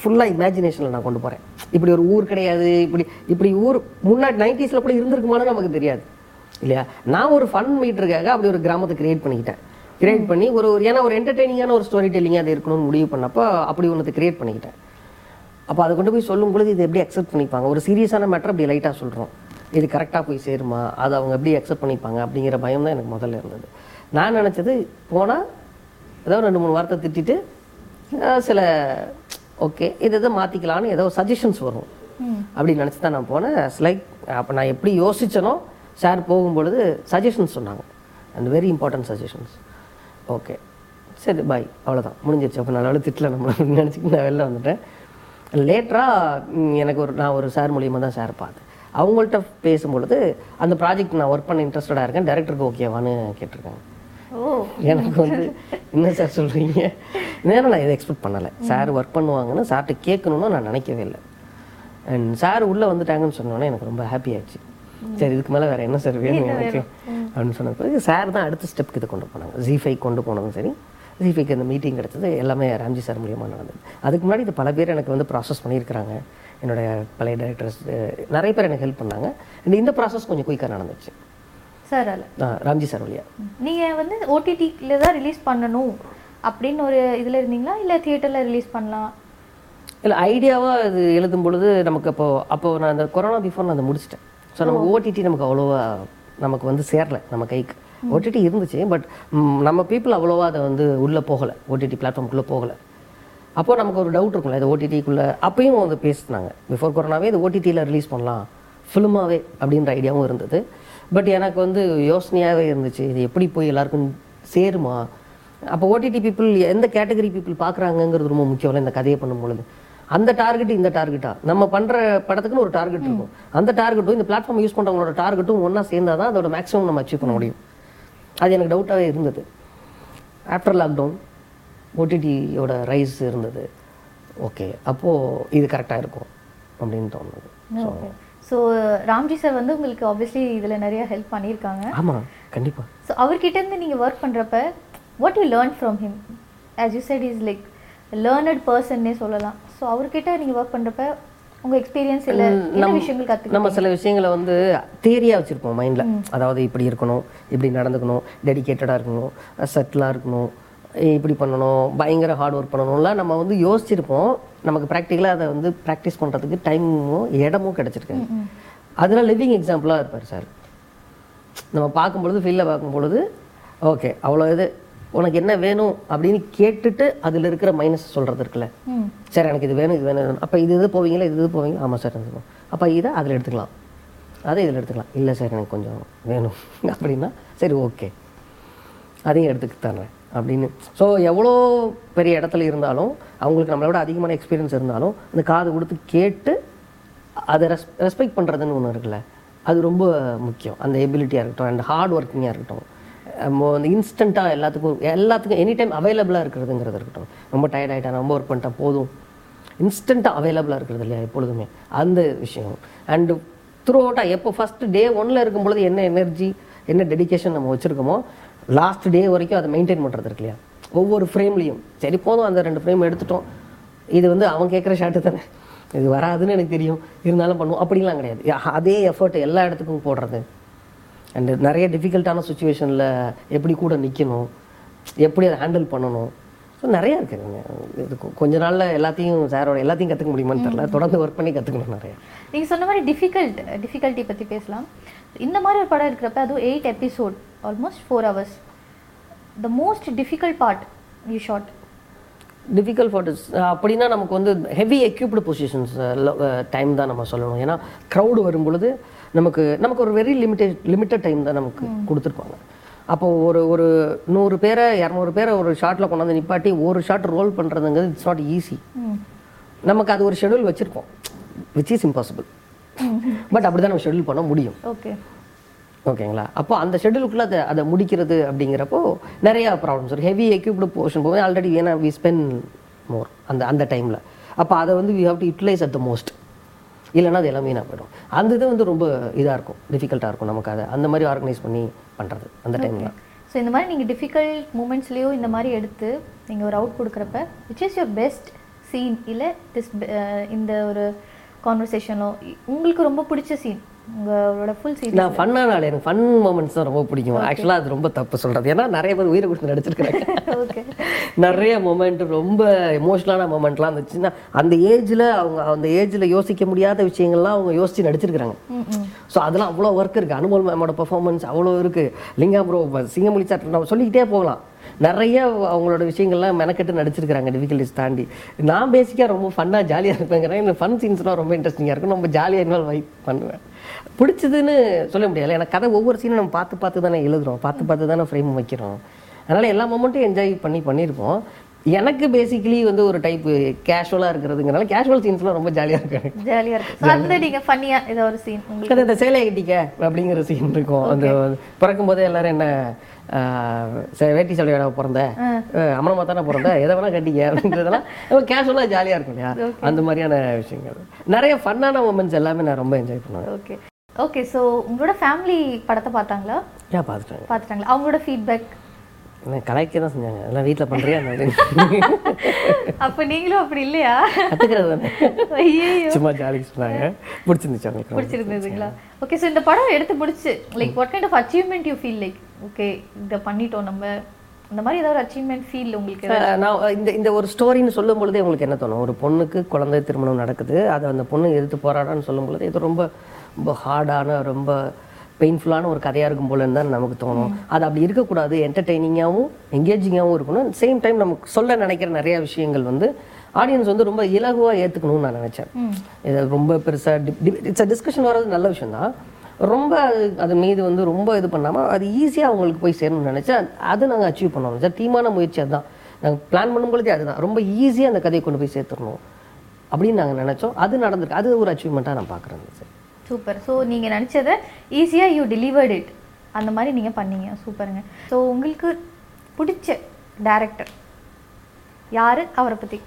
Speaker 2: ஃபுல்லாக இமேஜினேஷனில் நான் கொண்டு போகிறேன் இப்படி ஒரு ஊர் கிடையாது இப்படி இப்படி ஊர் முன்னாடி நைன்டிஸில் கூட இருந்திருக்குமானு நமக்கு தெரியாது. இல்லையா? நான் ஒரு ஃபன் மீட்டருக்காக அப்படி ஒரு கிராமத்தை கிரியேட் பண்ணிக்கிட்டேன். கிரியேட் பண்ணி ஒரு ஒரு ஏன்னா ஒரு என்டர்டெய்னிங்கான ஒரு ஸ்டோரி டெல்லிங்காக அது இருக்கணும்னு முடிவு பண்ணப்போ அப்படி ஒன்று கிரியேட் பண்ணிக்கிட்டேன். அப்போ அதை கொண்டு போய் சொல்லும் பொழுது இது எப்படி அக்செப்ட் பண்ணிப்பாங்க? ஒரு சீரியஸான மேட்டர் அப்படி லைட்டாக சொல்கிறோம் இது கரெக்டாக போய் சேருமா? அதை அவங்க எப்படி அக்செப்ட் பண்ணிப்பாங்க? அப்படிங்கிற பயம் தான் எனக்கு முதல்ல இருந்தது. நான் நினச்சது போனால் ஏதோ ரெண்டு மூணு வார்த்தை திட்டிட்டு சில ஓகே இது எதை மாற்றிக்கலான்னு ஏதோ சஜஷன்ஸ் வரும். அப்படி நினச்சி தான் நான் போனேன். லைக் அப்போ நான் எப்படி யோசிச்சனோ சார் போகும்பொழுது சஜஷன்ஸ் சொன்னாங்க. And very important suggestions okay சரி பாய் அவ்வளோதான் முடிஞ்சிருச்சு. அப்போ நல்ல திட்டல நம்ம நினச்சிக்கிட்டு நான் வெளில வந்துட்டேன். லேட்டராக எனக்கு ஒரு நான் ஒரு சார் மூலியமாக தான் சார் பார்த்தேன். அவங்கள்ட்ட பேசும்பொழுது அந்த ப்ராஜெக்ட் நான் ஒர்க் பண்ண இன்ட்ரெஸ்டடாக இருக்கேன். டேரக்டருக்கு ஓகேவான்னு கேட்டிருக்காங்க. எனக்கு வந்து என்ன சார் சொல்கிறீங்க நேரம் நான் இதை எக்ஸ்பெக்ட் பண்ணலை. சார் ஒர்க் பண்ணுவாங்கன்னு சார்கிட்ட கேட்கணும்னு நான் நினைக்கவே இல்லை. அண்ட் சார் உள்ளே வந்துட்டாங்கன்னு சொன்னோன்னே எனக்கு ரொம்ப ஹாப்பி ஆச்சு. சரி இதுக்கு மேலே வேறு என்ன சார் வேணும்? எனக்கு அப்படின்னு சொன்ன பிறகு சார் தான் அடுத்த ஸ்டெப்க்கு இதை கொண்டு போனாங்க. ஜிஃபை கொண்டு போனதும் சரி. ஜிஃபைக்கு அந்த மீட்டிங் கிடைச்சது. எல்லாமே ராம்ஜி சார் மூலியமாக நடந்தது. அதுக்கு முன்னாடி இது பல பேர் எனக்கு வந்து ப்ராசஸ் பண்ணியிருக்கிறாங்க. என்னுடைய பழைய டைரக்டர்ஸ் நிறைய பேர் எனக்கு ஹெல்ப் பண்ணாங்க. இந்த ப்ராசஸ் கொஞ்சம் குயிக்காக நடந்துச்சு.
Speaker 1: சார் அல்ல
Speaker 2: ஆ, ராம்ஜி சார் வழியா.
Speaker 1: நீங்க வந்து ஓடிடியில் தான் ரிலீஸ் பண்ணணும் அப்படின்னு ஒரு இதுல இருந்தீங்களா? இல்ல தியேட்டர்ல ரிலீஸ் பண்ணலாம்?
Speaker 2: இல்லை ஐடியாவாக இது எழுதும் பொழுது நமக்கு அப்போ அப்போ நான் அந்த கொரோனா பிஃபோர் நான் அதை முடிச்சிட்டேன். ஸோ நமக்கு ஓடிடி நமக்கு அவ்வளோவா நமக்கு வந்து சேரல நம்ம கைக்கு. ஓடிடி இருந்துச்சு பட் நம்ம பீப்புள் அவ்வளோவா அதை வந்து உள்ளே போகலை. ஓடிடி பிளாட்ஃபார்முக்குள்ளே போகலை. அப்போ நமக்கு ஒரு டவுட் இருக்கும்ல இது ஓடிடிக்குள்ளே அப்பயும் வந்து பேசினாங்க. பிஃபோர் கொரோனாவே இது ஓடிடியில் ரிலீஸ் பண்ணலாம். ஃபிலிமாவே அப்படின்ற ஐடியாவும் இருந்தது. பட் எனக்கு வந்து யோசனையாகவே இருந்துச்சு. இது எப்படி போய் எல்லாருக்கும் சேருமா? அப்போ ஓடிடி பீப்புள் எந்த கேட்டகரி பீப்புள் பார்க்குறாங்கங்கிறது ரொம்ப முக்கியம் இந்த கதையை பண்ணும் பொழுது அந்த டார்கெட் இந்த டார்கெட்டா நம்ம பண்ற படத்துக்குன்னு ஒரு டார்கெட் இருக்கும். அந்த டார்கெட்டும் இந்த பிளாட்ஃபார்ம் யூஸ் பண்றவங்களோட டார்கெட்டும் ஒண்ணா சேர்ந்தா தான் அதோட மேக்ஸிமம் நம்ம அச்சீவ் பண்ண முடியும். அது எனக்கு டவுட்டாகவே இருந்தது. ஆஃப்டர் லாக்டவுன் ஓடிடியோட ரைஸ் இருந்தது. ஓகே அப்போது இது கரெக்டாக இருக்கும் அப்படின்னு தோணுது.
Speaker 1: ஸோ ராம்ஜி சார் வந்து உங்களுக்கு ஆப்வியஸ்லி இதுல நிறைய ஹெல்ப் பண்ணியிருக்காங்க.
Speaker 2: ஆமாம் கண்டிப்பாக
Speaker 1: ஸோ அவர்கிட்ட இருந்து நீங்க ஒர்க் பண்றப்ப what you learn from him as you said is like learned பர்சன்னே சொல்லலாம். ஸோ அவர்கிட்ட நீங்க ஒர்க் பண்றப்ப உங்க எக்ஸ்பீரியன்ஸ் இல்ல என்ன விஷயங்கள் கத்துக்க
Speaker 2: நம்ம சில விஷயங்களை வந்து தேரியாக வச்சுருப்போம் மைண்டில் அதாவது இப்படி இருக்கணும் இப்படி நடந்துக்கணும் டெடிகேட்டடாக இருக்கணும் செட்டிலாக இருக்கணும். இப்படி பண்ணணும் பயங்கர ஹார்ட் ஒர்க் பண்ணணும்லாம் நம்ம வந்து யோசிச்சிருப்போம். நமக்கு ப்ராக்டிக்கலாக அதை வந்து ப்ராக்டிஸ் பண்ணுறதுக்கு டைமும் இடமும் கிடச்சிருக்கு. அதெல்லாம் லிவிங் எக்ஸாம்பிளாக இருப்பார் சார் நம்ம பார்க்கும்பொழுது ஃபீல்டில் பார்க்கும்பொழுது ஓகே அவ்வளோ இது. உனக்கு என்ன வேணும்? அப்படின்னு கேட்டுட்டு அதில் இருக்கிற மைனஸ் சொல்கிறது இருக்குல்ல. சார் எனக்கு இது வேணும் இது வேணும் அப்போ இது இது போவீங்களா இது இது போவீங்களா? ஆமாம் சார் எடுத்துக்கலாம் அப்போ இதை அதில் எடுத்துக்கலாம். அதை இதில் எடுத்துக்கலாம். இல்லை சார் எனக்கு கொஞ்சம் வேணும். அப்படின்னா சரி ஓகே அதையும் எடுத்துக்கு தர்றேன் அப்படின்னு. ஸோ எவ்வளோ பெரிய இடத்துல இருந்தாலும் அவங்களுக்கு நம்மளை விட அதிகமான எக்ஸ்பீரியன்ஸ் இருந்தாலும் அந்த காது கொடுத்து கேட்டு அதை ரெஸ் ரெஸ்பெக்ட் பண்ணுறதுன்னு ஒன்று இருக்குல்ல அது ரொம்ப முக்கியம். அந்த எபிலிட்டியாக இருக்கட்டும் அண்ட் ஹார்ட் ஒர்க்கிங்காக இருக்கட்டும். அந்த இன்ஸ்டண்ட்டாக எல்லாத்துக்கும் எல்லாத்துக்கும் எனி டைம் அவைலபிளாக இருக்கிறதுங்கிறது இருக்கட்டும். ரொம்ப டயர்ட் ஆகிட்டேன் ரொம்ப ஒர்க் பண்ணிட்டேன் போதும். இன்ஸ்டண்ட்டாக அவைலபிளாக இருக்கிறது இல்லையா எப்பொழுதுமே. அந்த விஷயம். அண்டு த்ரூ அவுட்டாக எப்போ ஃபஸ்ட்டு டே ஒனில் இருக்கும் பொழுது என்ன எனர்ஜி என்ன டெடிகேஷன் நம்ம வச்சுருக்கோமோ லாஸ்ட் டே வரைக்கும் அதை மெயின்டைன் பண்ணுறது இருக்கு இல்லையா? ஒவ்வொரு ஃப்ரேம்லேயும் சரி போதும் அந்த ரெண்டு ஃப்ரேம் எடுத்துட்டோம். இது வந்து அவன் கேட்குற ஷாட்டு தானே. இது வராதுன்னு எனக்கு தெரியும். இருந்தாலும் பண்ணுவோம். அப்படிலாம் கிடையாது. அதே எஃபர்ட் எல்லா இடத்துக்கும் போடுறது. அண்டு நிறைய டிஃபிகல்ட்டான சுச்சுவேஷனில் எப்படி கூட நிற்கணும் எப்படி அதை ஹேண்டில் பண்ணணும். ஸோ நிறையா இருக்குதுங்க இது கொஞ்ச நாளில் எல்லாத்தையும் சாரோட எல்லாத்தையும் கற்றுக்க முடியுமான்னு தெரியல. தொடர்ந்து ஒர்க் பண்ணி கற்றுக்கணும் நிறையா.
Speaker 1: நீங்க சொன்ன மாதிரி டிஃபிகல்ட் டிஃபிகல்ட்டி பத்தி பேசலாம். இந்த மாதிரி ஒரு படம் இருக்கிறப்ப அதுவும் eight episode almost four hours the most difficult part you short
Speaker 2: difficult for அப்படின்னா நமக்கு வந்து ஹெவி எக்யூப்டு பொசிஷன்ஸ் டைம் தான் நம்ம சொல்லணும். ஏன்னா க்ரௌடு வரும் பொழுது நமக்கு நமக்கு ஒரு வெரி லிமிட்டட் லிமிட்டட் டைம் தான் நமக்கு கொடுத்துருப்பாங்க. அப்போ ஒரு ஒரு நூறு பேரை இரநூறு பேரை ஒரு ஷாட்டில் கொண்டாந்து நிப்பாட்டி ஒரு ஷாட் ரோல் பண்ணுறதுங்கிறது இட்ஸ் நாட் ஈஸி நமக்கு அது ஒரு ஷெடியூல் வச்சுருக்கோம். விச் இஸ் இம்பாசிபிள் பட் அப்படி தான் நம்ம ஷெடியூல் பண்ண முடியும்.
Speaker 1: ஓகே
Speaker 2: ஓகேங்களா அப்போ அந்த ஷெடியூலுக்குள்ள அதை அதை முடிக்கிறது அப்படிங்கிறப்போ நிறைய ப்ராப்ளம்ஸ் வரும் ஹெவி எக்யூப்டு போர்ஷன் போகும்போது ஆல்ரெடி ஏன்னா வி ஸ்பெண்ட் மோர் அந்த அந்த டைமில் அப்போ அதை வந்து we have to utilise at the most இல்லைன்னா அது எல்லாமே நான் போயிடும். அந்த இது வந்து ரொம்ப இதாக இருக்கும். டிஃபிகல்ட்டாக இருக்கும் நமக்கு அதை. அந்த மாதிரி ஆர்கனைஸ் பண்ணி பண்ணுறது அந்த டைமில்
Speaker 1: ஸோ இந்த மாதிரி நீங்கள் டிஃபிகல்ட் மூமெண்ட்ஸ்லேயோ இந்த மாதிரி எடுத்து நீங்கள் ஒரு அவுட் கொடுக்குறப்ப which is your best scene இல்லை திஸ் இந்த ஒரு கான்வர்சேஷனோ உங்களுக்கு ரொம்ப பிடிச்ச சீன் உங்களோட ஃபுல் சீன்
Speaker 2: நான் ஃபன்னான ஆள் எனக்கு ஃபன் மூமெண்ட்ஸ் தான் ரொம்ப பிடிக்கும். ஆக்சுவலாக அது ரொம்ப தப்பு சொல்கிறது ஏன்னா நிறைய பேர் உயிரை கொடுத்து நடிச்சிருக்கிறாங்க. நிறைய மொமெண்ட் ரொம்ப எமோஷனலான மொமெண்ட்லாம் இருந்துச்சுன்னா அந்த ஏஜில் அவங்க அந்த ஏஜில் யோசிக்க முடியாத விஷயங்கள்லாம் அவங்க யோசிச்சு நடிச்சிருக்கிறாங்க. ஸோ அதெல்லாம் அவ்வளோ ஒர்க் இருக்குது அனுமோல் மேமோட பர்ஃபார்மன்ஸ் அவ்வளோ இருக்குது லிங்கா ப்ரோ சிங்கமொழி சார் நம்ம சொல்லிக்கிட்டே போகலாம். நிறைய அவங்களோட விஷயங்கள்லாம் மெனக்கெட்டு நடிச்சிருக்கிறாங்க. டிஃபிகல்ட்டிஸ் தாண்டி. நான் பேசிக்காக ரொம்ப ஃபன்னாக ஜாலியாக இருப்பேங்கிறேன். இந்த ஃபன் சீன்ஸ்லாம் ரொம்ப இன்ட்ரெஸ்டிங்காக இருக்கும். ரொம்ப ஜாலியாக இன்வால்வ் ஆகி பண்ணுவேன். பிடிச்சதுன்னு சொல்ல முடியாது. ஏன்னா கதை ஒவ்வொரு சீனும் நம்ம பார்த்து பார்த்து தானே எழுதுறோம். பார்த்து பார்த்து தானே ஃப்ரேம் வைக்கிறோம். அதனால் எல்லா மொமெண்ட்டும் என்ஜாய் பண்ணி பண்ணியிருப்போம் எனக்கு பேசிக்கலி வந்து ஒரு டைப் கேஷுவலாக இருக்கிறதுங்கிறனால கேஷுவல் சீன்ஸ்லாம் ரொம்ப ஜாலியாக இருக்கு எனக்கு.
Speaker 1: ஜாலியாக இருக்கும். அதில் நீங்கள் ஃபன்னியாக ஏதோ ஒரு சீன் உங்களுக்கு
Speaker 2: அது இந்த சேலை கட்டிக்க அப்படிங்கிற சீன் இருக்கும். அந்த பிறக்கும் போதே எல்லாரும் என்ன வேட்டி சடையோட பிறந்த அமனமா தானே பிறந்த எதை வேணா கட்டிக்க அப்படின்றதெல்லாம் ரொம்ப கேஷுவலாக ஜாலியாக இருக்கும் இல்லையா? அந்த மாதிரியான விஷயங்கள். நிறைய ஃபன்னான மூமெண்ட்ஸ் எல்லாமே நான் ரொம்ப என்ஜாய் பண்ணுவேன்.
Speaker 1: ஓகே ஓகே ஸோ உங்களோட ஃபேமிலி படத்தை பார்த்தாங்களா?
Speaker 2: ஏன் பார்த்துட்டாங்க.
Speaker 1: பார்த்துட்டாங்களா? அவங்களோட ஃபீட்பேக்
Speaker 2: என்ன கலாய்க்க தான் செஞ்சாங்க. அதெல்லாம் வீட்டில் பண்ணுறியா
Speaker 1: அப்போ நீங்களும் அப்படி இல்லையா?
Speaker 2: கற்றுக்கிறது சும்மா ஜாலிக்கு சொன்னாங்க. பிடிச்சிருந்துச்சு அவங்களுக்கு.
Speaker 1: பிடிச்சிருந்ததுங்களா? ஓகே ஸோ இந்த படம் எடுத்து முடிச்சு like what kind of achievement you feel like okay இதை பண்ணிட்டோம் நம்ம. இந்த மாதிரி ஏதாவது அச்சீவ்மெண்ட் ஃபீல் உங்களுக்கு
Speaker 2: நான் இந்த இந்த ஒரு ஸ்டோரின்னு சொல்லும் பொழுதே உங்களுக்கு என்ன தோணும்? ஒரு பொண்ணுக்கு குழந்தை திருமணம் நடக்குது. அதை அந்த பொண்ணு எதிர்த்து போராடான்னு சொல்லும் பொழுது இது ரொம்ப ரொம்ப ஹார்டான ரொம்ப பெயின்ஃபுல்லான ஒரு கதையாக இருக்கும் போலன்னு தான் நமக்கு தோணும். அது அப்படி இருக்கக்கூடாது. என்டர்டெய்னிங்காகவும் எங்கேஜிங்காகவும் இருக்கணும். சேம் டைம் நமக்கு சொல்ல நினைக்கிற நிறைய விஷயங்கள் வந்து ஆடியன்ஸ் வந்து ரொம்ப இலகுவாக ஏற்றுக்கணும்னு நான் நினச்சேன். இது ரொம்ப பெருசாக இட்ஸ் டிஸ்கஷன் வர்றது நல்ல விஷயம் தான். ரொம்ப அது அது மீது வந்து ரொம்ப இது பண்ணாமல் அது ஈஸியாக அவங்களுக்கு போய் சேரணும்னு நினச்சா அது நாங்கள் அச்சீவ் பண்ணோம். சார் தீமான முயற்சி அதுதான். நாங்கள் பிளான் பண்ணும்பொழுதே அதுதான். ரொம்ப ஈஸியாக அந்த கதையை கொண்டு போய் சேர்த்துடணும். அப்படின்னு நாங்கள் நினச்சோம். அது நடந்திருக்கு. அது ஒரு அச்சீவ்மெண்ட்டாக நான் பார்க்குறேன் சார்
Speaker 1: சூப்பர் ஸோ நீங்கள் நினச்சதை ஈஸியாக யூ டெலிவர்ட் இட் அந்த மாதிரி நீங்கள் பண்ணீங்க. சூப்பருங்க ஸோ உங்களுக்கு பிடிச்ச டேரக்டர் யார்? அவரை பற்றி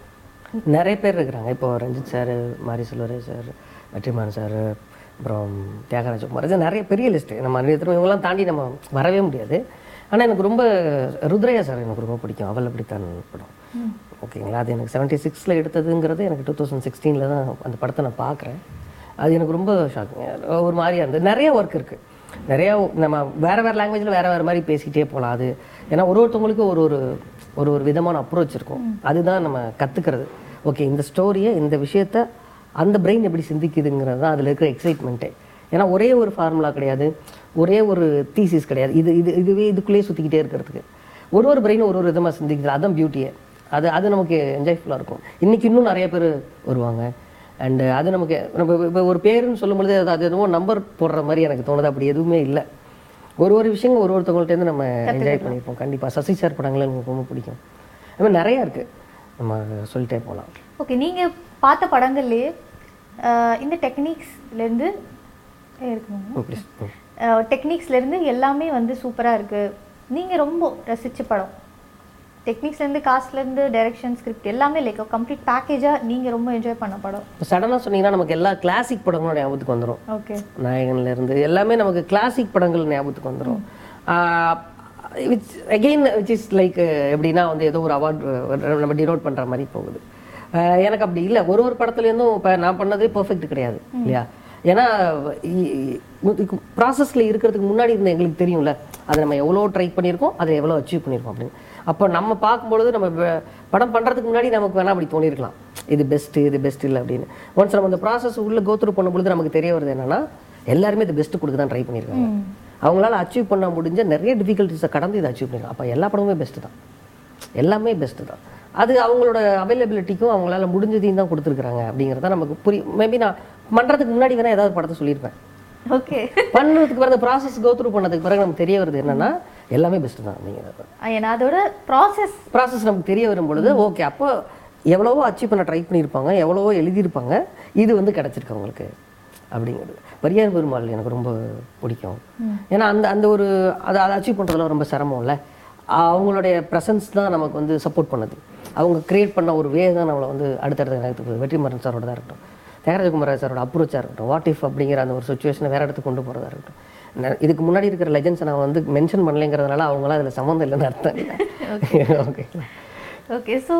Speaker 2: நிறைய பேர் இருக்கிறாங்க. இப்போ ரஞ்சித் சார் மாரி செல்வரே சார் வெற்றிமாறன் சார் அப்புறம் தியாகராஜ குமார் இது நிறைய பெரிய லிஸ்ட்டு நம்ம நிறைய தடவை இவங்கெல்லாம் தாண்டி நம்ம வரவே முடியாது. ஆனால் எனக்கு ரொம்ப ருத்ரையா சார் எனக்கு ரொம்ப பிடிக்கும். அவள் அப்படித்தான் படம். ஓகேங்களா? அது எனக்கு செவன்ட்டி சிக்ஸில் எடுத்ததுங்கிறது எனக்கு டூ தௌசண்ட் சிக்ஸ்டீனில் தான் அந்த படத்தை நான் பார்க்குறேன். அது எனக்கு ரொம்ப ஷாக்கிங் ஒரு மாதிரியாக இருந்தது. நிறைய ஒர்க் இருக்குது நிறையா நம்ம வேறு வேறு லாங்குவேஜில் வேறு வேறு மாதிரி பேசிக்கிட்டே போகலாம் அது. ஏன்னா ஒரு ஒருத்தவங்களுக்கும் ஒரு ஒரு ஒரு ஒரு விதமான அப்ரோச் இருக்கும். அதுதான் நம்ம கற்றுக்கிறது ஓகே இந்த ஸ்டோரியை இந்த விஷயத்த அந்த பிரெயின் எப்படி சிந்திக்குதுங்கிறது தான் அதில் இருக்கிற எக்ஸைட்மெண்ட்டே ஏன்னா ஒரே ஒரு ஃபார்முலா கிடையாது. ஒரே ஒரு தீசிஸ் கிடையாது. இது இது இதுவே இதுக்குள்ளேயே சுற்றிக்கிட்டே இருக்கிறதுக்கு. ஒரு ஒரு பிரெயினும் ஒரு ஒரு விதமாக சிந்திக்கிறது அதுதான் பியூட்டியே அது அது நமக்கு என்ஜாய்ஃபுல்லாக இருக்கும். இன்றைக்கி இன்னும் நிறைய பேர் வருவாங்க. அண்டு அது நமக்கு நம்ம இப்போ ஒரு பேருன்னு சொல்லும்பொழுது அது அது எதுவும் நம்பர் போடுற மாதிரி எனக்கு தோணுது. அப்படி எதுவுமே இல்லை. ஒரு ஒரு விஷயங்கள் ஒரு ஒருத்தவங்கள்ட்டேருந்து நம்ம என்ஜாய் பண்ணியிருப்போம் கண்டிப்பாக சசி சார் படங்கள் எனக்கு ரொம்ப பிடிக்கும். அது மாதிரி நிறையா இருக்குது நம்ம சொல்லிட்டே போகலாம்
Speaker 1: ஓகே நீங்கள் பார்த்த படங்கள்லேயே இந்த டெக்னிக்ஸ்லேருந்து டெக்னிக்ஸ்லேருந்து எல்லாமே வந்து சூப்பராக இருக்குது நீங்கள் ரொம்ப ரசித்த படம். டெக்னிக்ஸ்லேருந்து காஸ்ட்லேருந்து டைரக்ஷன் ஸ்கிரிப்ட் எல்லாமே லைக் கம்ப்ளீட் பேக்கேஜாக நீங்கள் ரொம்ப என்ஜாய் பண்ண படம்.
Speaker 2: இப்போ சடனாக சொன்னீங்கன்னா நமக்கு எல்லா கிளாசிக் படங்களும் ஞாபகத்துக்கு வந்துடும்
Speaker 1: ஓகே
Speaker 2: நாயகன்ல இருந்து எல்லாமே நமக்கு கிளாசிக் படங்கள் ஞாபகத்துக்கு வந்துடும் which again which is like எப்படின்னா வந்து ஏதோ ஒரு அவார்ட் நம்ம டினோட் பண்ணுற மாதிரி போகுது. எனக்கு அப்படி இல்லை. ஒரு ஒரு படத்துலேருந்தும் இப்போ நான் பண்ணதே பெர்ஃபெக்ட் கிடையாது இல்லையா? ஏன்னா ப்ராசஸில் இருக்கிறதுக்கு முன்னாடி இருந்த எங்களுக்கு தெரியும்ல அதை நம்ம எவ்வளோ ட்ரை பண்ணியிருக்கோம் அதை எவ்வளோ அச்சீவ் பண்ணியிருக்கோம் அப்படின்னு. அப்போ நம்ம பார்க்கும்பொழுது நம்ம படம் பண்ணுறதுக்கு முன்னாடி நமக்கு வேணால் அப்படி தோணியிருக்கலாம் இது பெஸ்ட்டு இது பெஸ்ட் இல்லை அப்படின்னு. ஒன்ஸ் நம்ம அந்த ப்ராசஸ் உள்ளே கோத்ரூ பண்ணும்பொழுது நமக்கு தெரிய வருது என்னன்னா எல்லாருமே இது பெஸ்ட்டு கொடுக்க தான் ட்ரை பண்ணியிருக்காங்க அவங்களால அச்சீவ் பண்ண முடிஞ்ச நிறைய டிஃபிகல்ட்டிஸை கடந்து இதை அச்சீவ் பண்ணிருக்காங்க அப்போ எல்லா படமுமே பெஸ்ட்டு தான். எல்லாமே பெஸ்ட்டு தான். அது அவங்களோட அவைலபிலிட்டிக்கும் அவங்களால முடிஞ்சதையும் தான் கொடுத்துருக்குறாங்க அப்படிங்கிறத நமக்கு புரியும் மேபி நான் பண்ணுறதுக்கு முன்னாடி வேணால் ஏதாவது படத்தை சொல்லியிருப்பேன்.
Speaker 1: ஓகே.
Speaker 2: பண்ணுறதுக்கு பிறகு ப்ராசஸ் கோத்ரூ பண்ணதுக்கு பிறகு நமக்கு தெரிய வருது என்னன்னா எல்லாமே பெஸ்ட்டு தான் அப்படிங்கிறது
Speaker 1: ஏன்னா அதோட ப்ராசஸ்
Speaker 2: ப்ராசஸ் நமக்கு தெரிய வரும் பொழுது ஓகே அப்போ எவ்வளவோ அச்சீவ் பண்ண ட்ரை பண்ணியிருப்பாங்க எவ்வளவோ எழுதியிருப்பாங்க இது வந்து கிடச்சிருக்கு அவங்களுக்கு அப்படிங்கிறது. பரியார் பெருமாள் எனக்கு ரொம்ப பிடிக்கும். ஏன்னா அந்த அந்த ஒரு அதை அதை அச்சீவ் பண்ணுறதுல ரொம்ப சிரமம்ல. அவங்களுடைய ப்ரெசன்ஸ் தான் நமக்கு வந்து சப்போர்ட் பண்ணுது. அவங்க கிரியேட் பண்ண ஒரு வே தான் நம்மளை வந்து அடுத்தடுத்த நேரத்துக்கு வெற்றிமாறன் சாரோட தான் இருக்கட்டும் தியாகராஜகுமார் சாரோட அப்ரோச்சாக இருக்கட்டும் வாட் இஃப் அப்படிங்கிற அந்த ஒரு சுச்சுவேஷனை வேற இடத்துக்கு கொண்டு போகிறதா இருக்கட்டும். இதுக்கு முன்னாடி இருக்கிற லெஜன்ஸை நான் வந்து மென்ஷன் பண்ணலைங்கிறதுனால அவங்களாம் அதில் சம்மந்தம் இல்லைன்னு அர்த்தம். இல்லை ஓகேங்களா
Speaker 1: ஓகே ஸோ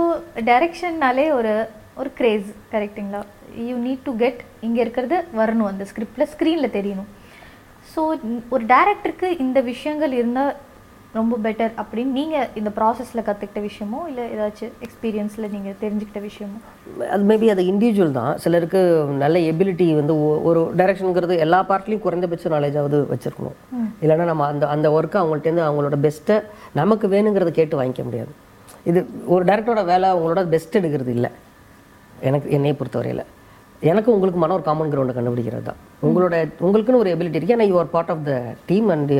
Speaker 1: டைரக்ஷன்னாலே ஒரு ஒரு கிரேஸ் கரெக்ட்டுங்களா யூ நீட் டு கெட் இங்கே இருக்கிறது வரணும் அந்த ஸ்கிரிப்டில் ஸ்க்ரீனில் தெரியணும். ஸோ ஒரு டேரக்டருக்கு இந்த விஷயங்கள் இருந்தால் ரொம்ப பெட்டர் அப்படின்னு நீங்கள் இந்த ப்ராசஸில் கற்றுக்கிட்ட விஷயமோ இல்லை ஏதாச்சும் எக்ஸ்பீரியன்ஸில் நீங்கள் தெரிஞ்சுக்கிட்ட விஷயமோ?
Speaker 2: அது மேபி அது இண்டிவிஜுவல் தான். சிலருக்கு நல்ல எபிலிட்டி வந்து ஒரு டைரக்ஷனுங்கிறது எல்லா பார்ட்லையும் குறைந்தபட்ச நாலேஜாவது வச்சிருக்கணும். இல்லைன்னா நம்ம அந்த அந்த ஒர்க்கை அவங்கள்ட்டேருந்து அவங்களோட பெஸ்ட்டை நமக்கு வேணுங்கிறத கேட்டு வாங்கிக்க முடியாது. இது ஒரு டேரக்டரோட வேலை அவங்களோட பெஸ்ட் எடுக்கிறது இல்லை. எனக்கு என்னையை பொறுத்தவரையில். எனக்கு உங்களுக்கு மன ஒரு காமன் கிரவுண்டை கண்டுபிடிக்கிறது தான். உங்களோட உங்களுக்குன்னு ஒரு எபிலிட்டி இருக்கு. ஏன்னா you are part of the team and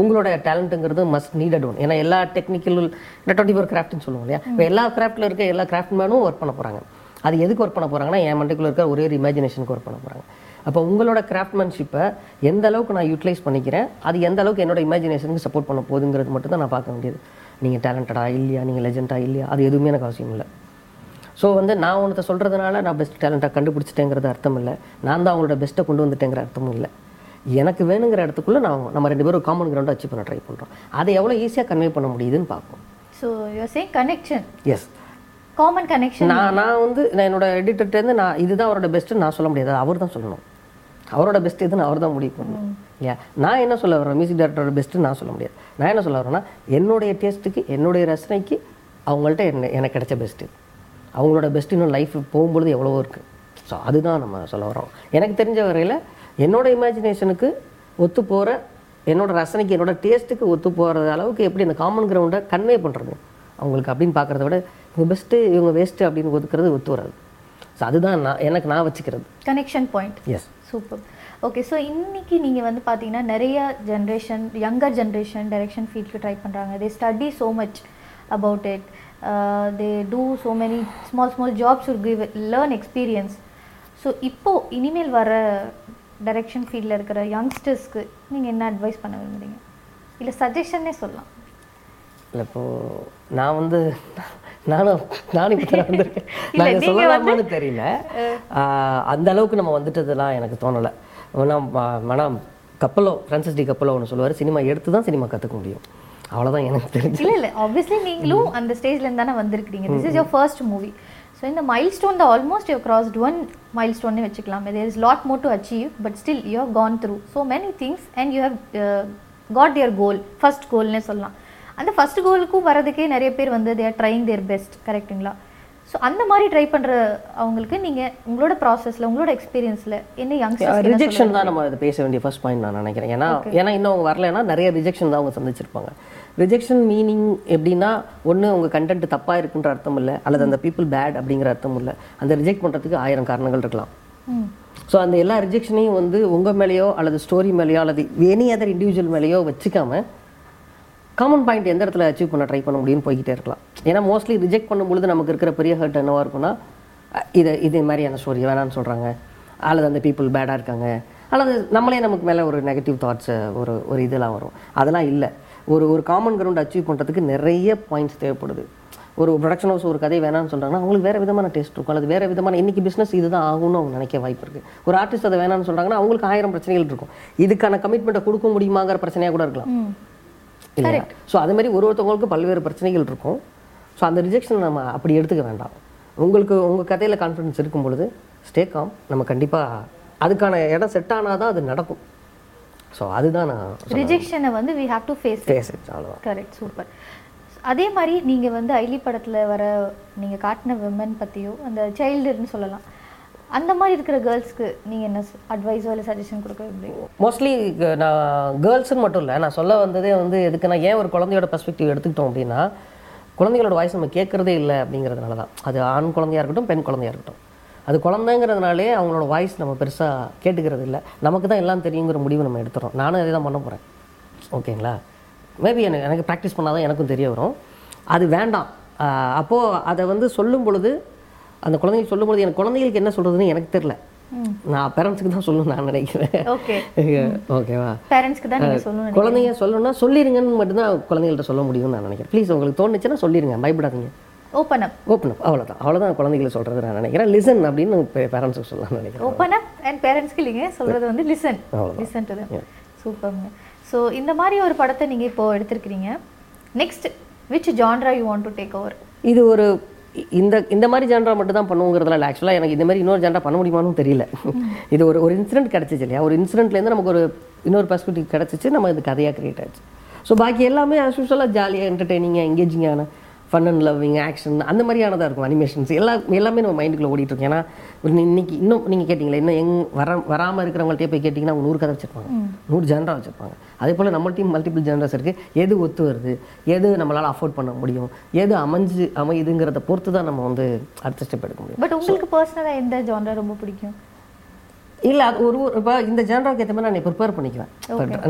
Speaker 2: உங்களோட டேலண்ட்டுங்கிறது மஸ்ட் நீடட் ஒன் ஏன்னா எல்லா டெக்னிக்கல் டுவெண்ட்டி ஃபோர் கிராஃப்ட்னு சொல்லுவோம் இல்லையா? இப்போ எல்லா கிராஃப்ட்டில் இருக்க எல்லா கிராஃப்ட் மேனும் ஒர்க் பண்ண போகிறாங்க அது எதுக்கு ஒர்க் பண்ண போகிறாங்கன்னா என் மண்டைக்குள்ள இருக்க ஒரே ஒரு இமேஜினேஷனுக்கு ஒர்க் பண்ண போகிறாங்க அப்போ உங்களோட கிராஃப்ட்மேன்ஷிப்பை எந்த அளவுக்கு நான் யூட்டிலைஸ் பண்ணிக்கிறேன் அது எந்த அளவுக்கு என்னோட இமேஜினேஷனுக்கு சப்போர்ட் பண்ண போகுதுங்கிறது மட்டும் தான் நான் பார்க்க வேண்டியது. நீங்கள் டேலண்டடா இல்லையா? நீங்கள் லெஜெண்டா இல்லையா? அது எதுவுமே எனக்கு அவசியம் இல்லை. ஸோ வந்து நான் உனத்தை சொல்கிறதுனால நான் பெஸ்ட் டேலண்ட்டாக கண்டுபிடிச்சிட்டேங்கிறது அர்த்தம் இல்லை நான் தான் அவங்களோட பெஸ்ட்டை கொண்டு வந்துட்டேங்கிற அர்த்தமும் இல்லை. எனக்கு வேணுங்கிற இடத்துக்குள்ளே நான் நம்ம ரெண்டு பேரும் காமன் கிரவுண்டை அச்சீவ் பண்ண ட்ரை பண்ணுறோம் அதை எவ்வளோ ஈஸியாக கன்வே பண்ண முடியுதுன்னு பார்ப்போம்.
Speaker 1: So you're same connection
Speaker 2: yes
Speaker 1: common connection
Speaker 2: நான் நான் வந்து நான் என்னோட எடிட்டர்ட்டேருந்து நான் இதுதான் அவரோட பெஸ்ட்டுன்னு நான் சொல்ல முடியாது. அவர் தான் சொல்லணும். அவரோட பெஸ்ட் எதுன்னு அவர் தான் முடிவு பண்ணணும். இல்லையா நான் என்ன சொல்ல வரேன் மியூசிக் டேரக்டரோட பெஸ்ட்டு நான் சொல்ல முடியாது. நான் என்ன சொல்ல வரேன்னா என்னுடைய டேஸ்ட்டுக்கு என்னுடைய ரசனைக்கு அவங்கள்ட்ட என்ன எனக்கு கிடைச்ச பெஸ்ட்டு அவங்களோட பெஸ்ட் இன்னும் லைஃப் போகும்பொழுது எவ்வளவோ இருக்குது ஸோ அதுதான் நம்ம சொல்ல வரோம் எனக்கு தெரிஞ்ச வரையில் என்னோட இமேஜினேஷனுக்கு ஒத்து போகிற என்னோட ரசனைக்கு என்னோட டேஸ்ட்டுக்கு ஒத்து போகிற அளவுக்கு எப்படி இந்த காமன் கிரவுண்டை கன்வே பண்ணுறது அவங்களுக்கு அப்படின்னு பார்க்குறத விட இவங்க பெஸ்ட்டு இவங்க வேஸ்ட்டு அப்படின்னு ஒதுக்குறது ஒத்து வராது. ஸோ அதுதான் நான் எனக்கு நான் வச்சுக்கிறது.
Speaker 1: Connection point
Speaker 2: yes
Speaker 1: super okay so இன்னைக்கு நீங்கள் வந்து பார்த்தீங்கன்னா நிறைய ஜென்ரேஷன் யங்கர் ஜென்ரேஷன் டைரக்ஷன் ஃபீல்டுக்கு ட்ரை பண்ணுறாங்க they study so much about it they do so many small small jobs ஒரு கிவ் லேர்ன் எக்ஸ்பீரியன்ஸ் ஸோ இப்போ இனிமேல் வர டைரக்ஷன் ஃபீல்டில் இருக்கிற யங்ஸ்டர்ஸ்க்கு நீங்கள் என்ன அட்வைஸ் பண்ண விரும்புறீங்க? இல்லை சஜஷன்னே சொல்லலாம்.
Speaker 2: இல்லை இப்போ நான் வந்து நானும் நானும் இப்போ வந்திருக்கேன். நான் சொல்லலாமான்னு தெரியல. அந்த அளவுக்கு நம்ம வந்துட்டதெல்லாம் எனக்கு தோணலை. நான் madam Coppola Francis D Coppola ஒன்று சொல்லுவார். சினிமா எடுத்து தான் சினிமா கற்றுக்க முடியும். அவ்வளோதான் எனக்கு தெரிஞ்சு.
Speaker 1: இல்லை இல்லை ஆப்வியஸ்லி நீங்களும் அந்த ஸ்டேஜ்லேருந்து தானே வந்திருக்கிறீங்க. This is your first movie so இந்த மைல் ஸ்டோன் தான் almost you crossed one mile ஸ்டோன்னே வச்சுக்கலாம் there is lot more to achieve but still you have gone through so many things and you have got their goal first கோல்னே சொல்லலாம். அந்த first கோலுக்கும் வரதுக்கே நிறைய பேர் வந்து தேர் ட்ரைங் தேர் பெஸ்ட் கரெக்ட்டுங்களா so அந்த மாதிரி ட்ரை பண்ணுற அவங்களுக்கு நீங்கள் உங்களோட ப்ராசஸில் உங்களோட எக்ஸ்பீரியன்ஸில் என்ன யங்ஸ்டர்ஸ்
Speaker 2: ரிஜெக்ஷன் தான் நம்ம பேச வேண்டிய ஃபர்ஸ்ட் பாயிண்ட் நான் நினைக்கிறேன். ஏன்னா ஏன்னா இன்னும் அவங்க வரலைன்னா நிறைய ரிஜெக்ஷன் தான் அவங்க சந்திச்சிருப்பாங்க. ரிஜெக்ஷன் மீனிங் எப்படின்னா ஒன்று உங்கள் கண்டென்ட் தப்பாக இருக்குன்ற அர்த்தம் இல்லை அல்லது அந்த பீப்புள் பேட் அப்படிங்கிற அர்த்தம் இல்லை. அந்த ரிஜெக்ட் பண்ணுறதுக்கு ஆயிரம் காரணங்கள் இருக்கலாம். ஸோ அந்த எல்லா ரிஜெக்ஷனையும் வந்து உங்கள் மேலேயோ அல்லது ஸ்டோரி மேலேயோ அல்லது எனி அதர் இண்டிவிஜுவல் மேலேயோ வச்சுக்காம காமன் பாயிண்ட் எந்த இடத்துல அச்சீவ் பண்ண ட்ரை பண்ண முடியும்னு போய்கிட்டே இருக்கலாம். ஏன்னா மோஸ்ட்லி ரிஜெக்ட் பண்ணும்பொழுது நமக்கு இருக்கிற பெரிய ஹர்ட் என்னவா இருக்கும்னா இது இதே மாதிரியான ஸ்டோரி வேணாம்னு சொல்கிறாங்க அல்லது அந்த பீப்புள் பேடாக இருக்காங்க. அல்லது நம்மளே நமக்கு மேலே ஒரு நெகட்டிவ் தாட்ஸு ஒரு ஒரு இதெல்லாம் வரும். அதெல்லாம் இல்லை. ஒரு ஒரு காமன் கிரவுண்ட் அச்சீவ் பண்ணுறதுக்கு நிறைய பாயிண்ட்ஸ் தேவைப்படுது. ஒரு ப்ரொடக்ஷன் ஹவுஸ் ஒரு கதை வேணாம்னு சொல்கிறாங்கன்னா அவங்களுக்கு வேறு விதமான டேஸ்ட் இருக்கும். அல்லது வேறு விதமான இன்னைக்கு பிஸ்னஸ் இதுதான் ஆகும்னு அவங்க நினைக்க வாய்ப்பு இருக்குது ஒரு ஆர்டிஸ்ட் அதை வேணாம்னு சொல்கிறாங்கன்னா அவங்களுக்கு ஆயிரம் பிரச்சனைகள் இருக்கும். இதுக்கான கமிட்மெண்ட்டை கொடுக்க முடியுமாங்கிற பிரச்சனையாக கூட இருக்கலாம். இல்லையா? ஸோ அதே மாதிரி ஒரு ஒருத்தவங்களுக்கு பல்வேறு பிரச்சனைகள் இருக்கும். ஸோ அந்த ரிஜெக்ஷன் நம்ம அப்படி எடுத்துக்க வேண்டாம். உங்களுக்கு உங்கள் கதையில் கான்ஃபிடன்ஸ் இருக்கும் பொழுது ஸ்டே காம் நம்ம கண்டிப்பாக அதுக்கான இடம் செட் ஆனால் தான் அது நடக்கும். ஸோ அதுதான் நான்
Speaker 1: ரிஜெக்ஷனை வந்து வி ஹாவ் டு ஃபேஸ்
Speaker 2: பேச அவ்வளோதான்
Speaker 1: கரெக்ட் சூப்பர் அதே மாதிரி நீங்கள் வந்து ஐலி படத்தில் வர நீங்கள் காட்டின விமன் பற்றியோ அந்த சைல்டுன்னு சொல்லலாம். அந்த மாதிரி இருக்கிற கேர்ள்ஸ்க்கு நீங்கள் என்ன அட்வைஸோ இல்லை சஜஷன் கொடுக்க
Speaker 2: மோஸ்ட்லி நான் கேர்ள்ஸுன்னு மட்டும் இல்லை நான் சொல்ல வந்ததே வந்து எதுக்குன்னா ஏன் ஒரு குழந்தையோட பெர்ஸ்பெக்டிவ் எடுத்துக்கிட்டோம் அப்படின்னா குழந்தைகளோட வாய்ஸ் நம்ம கேட்குறதே இல்லை அப்படிங்கிறதுனால தான் அது ஆண் குழந்தையா இருக்கட்டும் பெண் குழந்தையா இருக்கட்டும். அது குழந்தைங்கிறதுனாலே அவங்களோட வாய்ஸ் நம்ம பெருசாக கேட்டுக்கிறது இல்லை நமக்கு தான் எல்லாம் தெரியுங்கிற முடிவு நம்ம எடுத்துறோம். நானும் அதே தான் பண்ண போகிறேன் ஓகேங்களா? மேபி எனக்கு எனக்கு ப்ராக்டிஸ் பண்ணால் தான் எனக்கும் தெரிய வரும். அது வேண்டாம். அப்போது அதை வந்து சொல்லும் பொழுது அந்த குழந்தைங்க சொல்லும் பொழுது எனக்கு குழந்தைகளுக்கு என்ன சொல்கிறதுன்னு எனக்கு தெரில நான் பேரண்ட்ஸுக்கு தான் சொல்லணும் நான் நினைக்கிறேன்.
Speaker 1: ஓகே.
Speaker 2: ஓகேவா?
Speaker 1: பேரண்ட்ஸ்க்கு தான் நீங்கள் சொல்லணும்
Speaker 2: குழந்தைங்க சொல்லணும்னா சொல்லிருங்கன்னு மட்டும்தான் குழந்தைகள்ட்ட சொல்ல முடியும்னு நான் நினைக்கிறேன். ப்ளீஸ் உங்களுக்கு தோணுச்சுன்னா சொல்லிருங்க. பயப்படாதீங்க.
Speaker 1: ஓப்பன் அப்
Speaker 2: ஓப்பன் அப் அவ்வளோதான் அவ்வளோதான் குழந்தைகளை சொல்கிறது நான் நினைக்கிறேன். லிசன் அப்படின்னு பேரண்ட்ஸுக்கு சொல்லலாம்னு நினைக்கிறேன்.
Speaker 1: ஓப்பன் அப் அண்ட் பேரண்ட்ஸ்க்கு இல்லைங்க. சொல்கிறது வந்து லிசன். லிசன் டு சூப்பர்ங்க ஸோ இந்த மாதிரி ஒரு படத்தை நீங்கள் இப்போ எடுத்திருக்கிறீங்க. Next which genre you want to take over
Speaker 2: இது ஒரு இந்த இந்த மாதிரி ஜான்ரா மட்டும் தான் பண்ணுங்கிறதுல இல்லை ஆக்சுவலாக எனக்கு இந்த மாதிரி இன்னொரு ஜான்ரா பண்ண முடியுமான்னு தெரியல. இது ஒரு ஒரு இன்சிடென்ட் கிடச்சிச்சு இல்லையா? ஒரு இன்சிடென்ட்லேருந்து நமக்கு ஒரு இன்னொரு பெர்ஸ்பெக்டிவ் கிடச்சிச்சு. நம்ம இது கதையாக கிரியேட் ஆச்சு. ஸோ பாக்கி எல்லாமே ஆஸ் யூஸ்வலாக ஜாலியாக என்டர்டெய்னிங்காக எங்கேஜிங்கான ஃபன் அண்ட் லவ்விங் ஆக்ஷன் அந்த மாதிரியானதாக இருக்கும் அனிமேஷன்ஸ் எல்லா எல்லாமே நம்ம மைண்டுக்குள்ளே ஓடிட்டு இருக்கு ஏன்னா இன்னைக்கு இன்னும் நீங்கள் கேட்டிங்களே இன்னும் எங் வர வராமல் இருக்கிறவங்கள்ட்டே போய் கேட்டிங்கன்னா அவங்க நூறு கதை வச்சிருப்பாங்க. நூறு ஜான்ரா வச்சிருப்பாங்க. அதே போல் நம்மள்ட்டையும் மல்டிபிள் ஜான்ராஸ் இருக்குது எது ஒத்து வருது? எது நம்மளால் அஃபோர்ட் பண்ண முடியும்? எது அமைஞ்சு அமையுதுங்கிறத பொறுத்து தான் நம்ம வந்து அடுத்த ஸ்டெப் எடுக்க முடியும்.
Speaker 1: பட் உங்களுக்கு பர்சனலாக எந்த ஜான்ரா ரொம்ப பிடிக்கும்?
Speaker 2: இல்லை அது ஒரு இப்போ இந்த ஜான்ராக்கு ஏற்ற மாதிரி நான் ப்ரிப்பேர் பண்ணிக்குவேன்.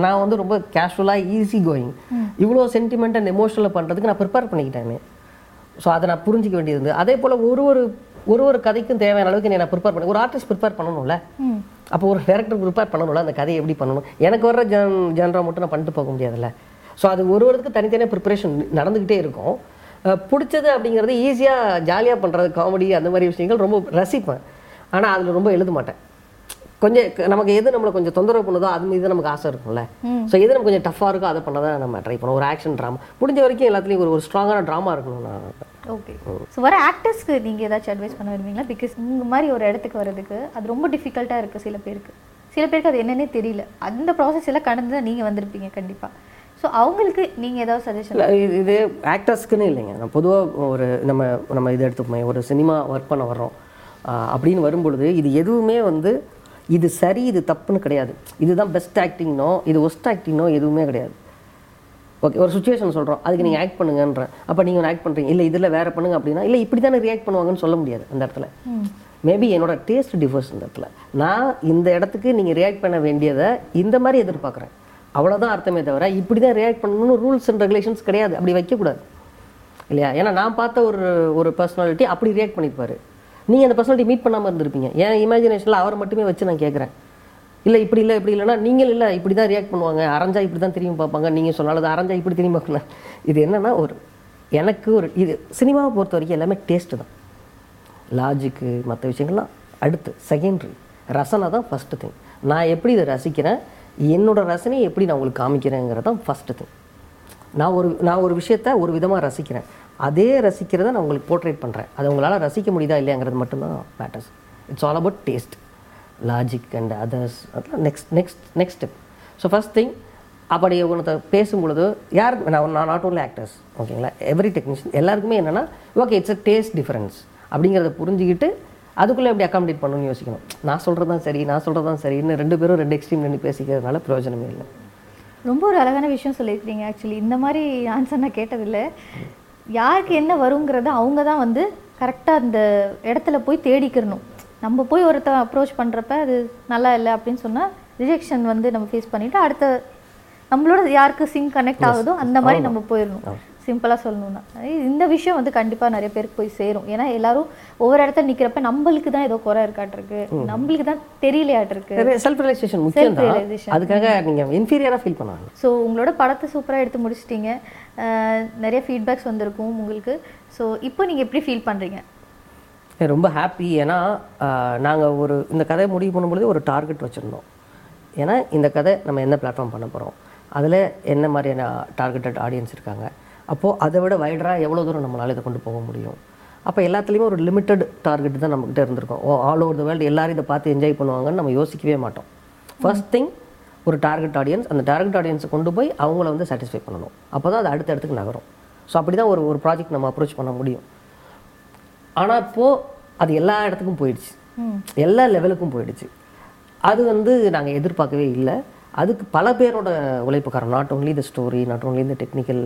Speaker 2: நான் வந்து ரொம்ப கேஷுவலாக ஈஸி கோயிங் இவ்வளோ சென்டிமெண்ட் அண்ட் எமோஷனல் பண்ணுறதுக்கு நான் ப்ரிப்பேர் பண்ணிக்கிட்டேன் ஸோ அதை நான் புரிஞ்சிக்க வேண்டியது அதே போல் ஒரு ஒரு ஒரு ஒரு கதைக்கும் தேவையான அளவுக்கு நான் ப்ரிப்பேர் பண்ணி ஒரு ஆர்டிஸ்ட் ப்ரிப்பேர் பண்ணணும்ல. அப்போ ஒரு டேரக்டர் ப்ரிப்பேர் பண்ணணும்ல அந்த கதையை எப்படி பண்ணணும்? எனக்கு வர்ற ஜான் ஜான்ரா மட்டும் நான் பண்ணிட்டு போக முடியாதுல்ல. ஸோ அது ஒரு ஒருத்துக்கு தனித்தனியாக ப்ரிப்பரேஷன் நடந்துக்கிட்டே இருக்கும். பிடிச்சது அப்படிங்கிறது ஈஸியாக ஜாலியாக பண்ணுறது காமெடி அந்த மாதிரி விஷயங்கள் ரொம்ப ரசிப்பேன். ஆனால் அதில் ரொம்ப எழுத மாட்டேன். கொஞ்சம் நமக்கு எது நம்மளை கொஞ்சம் தொந்தரவு பண்ணுதோ அது மீது நமக்கு ஆசை இருக்கும்ல. ஸோ எது நமக்கு கொஞ்சம் டஃப்பாக இருக்கோ அதை பண்ண தான் நம்ம ட்ரை பண்ணுவோம். ஒரு ஆக்ஷன் ட்ராமா முடிஞ்ச வரைக்கும் எல்லாத்துலேயும் ஒரு ஒரு ஸ்ட்ராங்கான ட்ராமா இருக்கணும் நான்
Speaker 1: ஓகே ஸோ வர ஆக்டர்ஸ்க்கு நீங்கள் ஏதாச்சும் அட்வைஸ் பண்ண விரும்புவீங்களா? பிகாஸ் இந்த மாதிரி ஒரு இடத்துக்கு வர்றதுக்கு அது ரொம்ப டிஃபிகல்ட்டாக இருக்குது சில பேருக்கு. சில பேருக்கு அது என்னன்னே தெரியல. அந்த ப்ராசஸ் எல்லாம் கடந்து தான் நீங்கள் வந்திருப்பீங்க கண்டிப்பாக ஸோ அவங்களுக்கு நீங்கள் ஏதாவது சஜஷன்
Speaker 2: இல்லை இது ஆக்டர்ஸ்க்குன்னு இல்லைங்க. நான் பொதுவாக ஒரு நம்ம நம்ம இதை எடுத்துப்போமே ஒரு சினிமா ஒர்க் பண்ண வர்றோம். அப்படின்னு வரும்பொழுது இது எதுவுமே வந்து இது சரி இது தப்புன்னு கிடையாது. இதுதான் பெஸ்ட் ஆக்டிங்னோ இது ஒஸ்ட் ஆக்டிங்னோ எதுவுமே கிடையாது. ஓகே ஒரு சுச்சுவேஷன் சொல்கிறோம் அதுக்கு நீங்கள் ஆக்ட் பண்ணுங்கன்றேன். அப்போ நீங்கள் ஆக்ட் பண்ணுறீங்க இல்லை இதில் வேறு பண்ணுங்க அப்படின்னா இல்லை இப்படி தானே ரியாக்ட் பண்ணுவாங்கன்னு சொல்ல முடியாது அந்த இடத்துல. மேபி என்னோட டேஸ்ட் டிஃபர்ஸ் இந்த இடத்துல. நான் இந்த இடத்துக்கு நீங்கள் ரியாக்ட் பண்ண வேண்டியதை இந்த மாதிரி எதிர்பார்க்குறேன். அவ்வளோதான் அர்த்தமே தவிர இப்படி தான் ரியாக்ட் பண்ணணும்னு ரூல்ஸ் அண்ட் ரெகுலேஷன்ஸ் கிடையாது. அப்படி வைக்கக்கூடாது. இல்லையா? ஏன்னா நான் பார்த்த ஒரு ஒரு பர்சனாலிட்டி அப்படி ரியாக்ட் பண்ணியிருப்பாரு நீங்கள் அந்த பர்சனாலிட்டி மீட் பண்ணாமல் இருந்திருப்பீங்க. என் இமேஜினேஷனில் அவரை மட்டுமே வச்சு நான் கேட்குறேன் இல்லை இப்படி இல்லை இப்படி இல்லைன்னா நீங்கள் இல்லை இப்படி தான் ரியாக்ட் பண்ணுவாங்க. அரைஞ்சா இப்படி தான் திரும்பி பார்ப்பாங்க. நீங்கள் சொன்னாலும் அது அரைஞ்சா இப்படி திரும்பி பார்க்கலாம் இது என்னென்னா ஒரு எனக்கு ஒரு இது சினிமாவை பொறுத்த வரைக்கும் எல்லாமே டேஸ்ட்டு தான். லாஜிக்கு மற்ற விஷயங்கள்லாம் அடுத்து செகண்ட்ரி ரசனை தான் ஃபஸ்ட்டு திங் நான் எப்படி இதை ரசிக்கிறேன்? என்னோட ரசனையை எப்படி நான் உங்களுக்கு காமிக்கிறேங்கிறது தான் ஃபஸ்ட்டு திங் நான் ஒரு நான் ஒரு விஷயத்த ஒரு விதமாக ரசிக்கிறேன். அதே ரசிக்கிறத நான் உங்களுக்கு போர்ட்ரேட் பண்ணுறேன் அது உங்களால் ரசிக்க முடியுதா இல்லையாங்கிறது மட்டும்தான் matters it's all about taste logic and others அதெல்லாம் next next next step so first thing அப்படி உனத்தை பேசும்பொழுது யார் நான் நான் நாட் ஓன்லி ஆக்டர்ஸ் ஓகேங்களா எவ்ரி டெக்னீஷியன் எல்லாருக்குமே என்னென்னா okay it's a taste difference அப்படிங்கிறத புரிஞ்சுக்கிட்டு அதுக்குள்ளே எப்படி அக்காமடேட் பண்ணணும்னு யோசிக்கணும். நான் சொல்கிறது தான் சரி நான் சொல்கிறது தான் சரி இன்னும் ரெண்டு பேரும் ரெண்டு எக்ஸ்ட்ரீம் நின்று பேசிக்கிறதுனால பிரயோஜனமே இல்லை.
Speaker 1: ரொம்ப ஒரு அழகான விஷயம் சொல்லியிருக்கீங்க ஆக்சுவலி இந்த மாதிரி ஆன்சர் நான் கேட்டதில்லை. யாருக்கு என்ன வருங்கிறத அவங்க தான் வந்து கரெக்டாக அந்த இடத்துல போய் தேடிக்கிறணும். நம்ம போய் ஒருத்த அப்ரோச் பண்ணுறப்ப அது நல்லா இல்லை அப்படின்னு சொன்னால் ரிஜெக்ஷன் வந்து நம்ம ஃபேஸ் பண்ணிவிட்டு அடுத்த நம்மளோட யாருக்கு சிங் கனெக்ட் ஆகுதோ அந்த மாதிரி நம்ம போயிடணும். சிம்பிளாக சொல்லணும்னா. இந்த விஷயம் வந்து கண்டிப்பாக நிறைய பேருக்கு போய் சேரும். ஏன்னா எல்லாரும் ஒவ்வொரு இடத்துல நிற்கிறப்ப நம்மளுக்கு தான் ஏதோ குறை இருக்காட்டிருக்கு. நம்மளுக்கு தான் தெரியலையாட்டிருக்கு.
Speaker 2: செல்ஃப் ரியலைசேஷன் முக்கியம். அதுக்காக நீங்கள் இன்ஃபீரியராக ஃபீல் பண்ணுவாங்க
Speaker 1: ஸோ உங்களோட படத்தை சூப்பராக எடுத்து முடிச்சிட்டீங்க. நிறைய ஃபீட்பேக்ஸ் வந்திருக்கும் உங்களுக்கு. ஸோ இப்போ நீங்கள் எப்படி ஃபீல் பண்ணுறீங்க
Speaker 2: ரொம்ப ஹாப்பி ஏன்னா நாங்கள் ஒரு இந்த கதையை முடிவு பண்ணும்பொழுது ஒரு டார்கெட் வச்சுருந்தோம். ஏன்னா இந்த கதை நம்ம என்ன பிளாட்ஃபார்ம் பண்ண போகிறோம் அதில் என்ன மாதிரியான டார்கெட்டட் ஆடியன்ஸ் இருக்காங்க? அப்போது அதை விட வைடராக எவ்வளோ தூரம் நம்மளால் இதை கொண்டு போக முடியும்? அப்போ எல்லாத்துலேயுமே ஒரு லிமிட்டட் டார்கெட் தான் நம்மக்கிட்ட இருந்திருக்கும். Oh all over the world எல்லோரும் இதை பார்த்து என்ஜாய் பண்ணுவாங்கன்னு நம்ம யோசிக்கவே மாட்டோம். ஃபர்ஸ்ட் திங் ஒரு டார்கெட் ஆடியன்ஸ் அந்த டார்கெட் ஆடியன்ஸை கொண்டு போய் அவங்கள வந்து சாட்டிஸ்ஃபை பண்ணணும். அப்போ தான் அது அடுத்த இடத்துக்கு நகரும். ஸோ அப்படி தான் ஒரு ஒரு ப்ராஜெக்ட் நம்ம அப்ரோச் பண்ண முடியும். ஆனால் இப்போது அது எல்லா இடத்துக்கும் போயிடுச்சு. எல்லா லெவலுக்கும் போயிடுச்சு. அது வந்து நாங்கள் எதிர்பார்க்கவே இல்லை. அதுக்கு பல பேரோட உழைப்பு காரணம். Not only the story not only the technical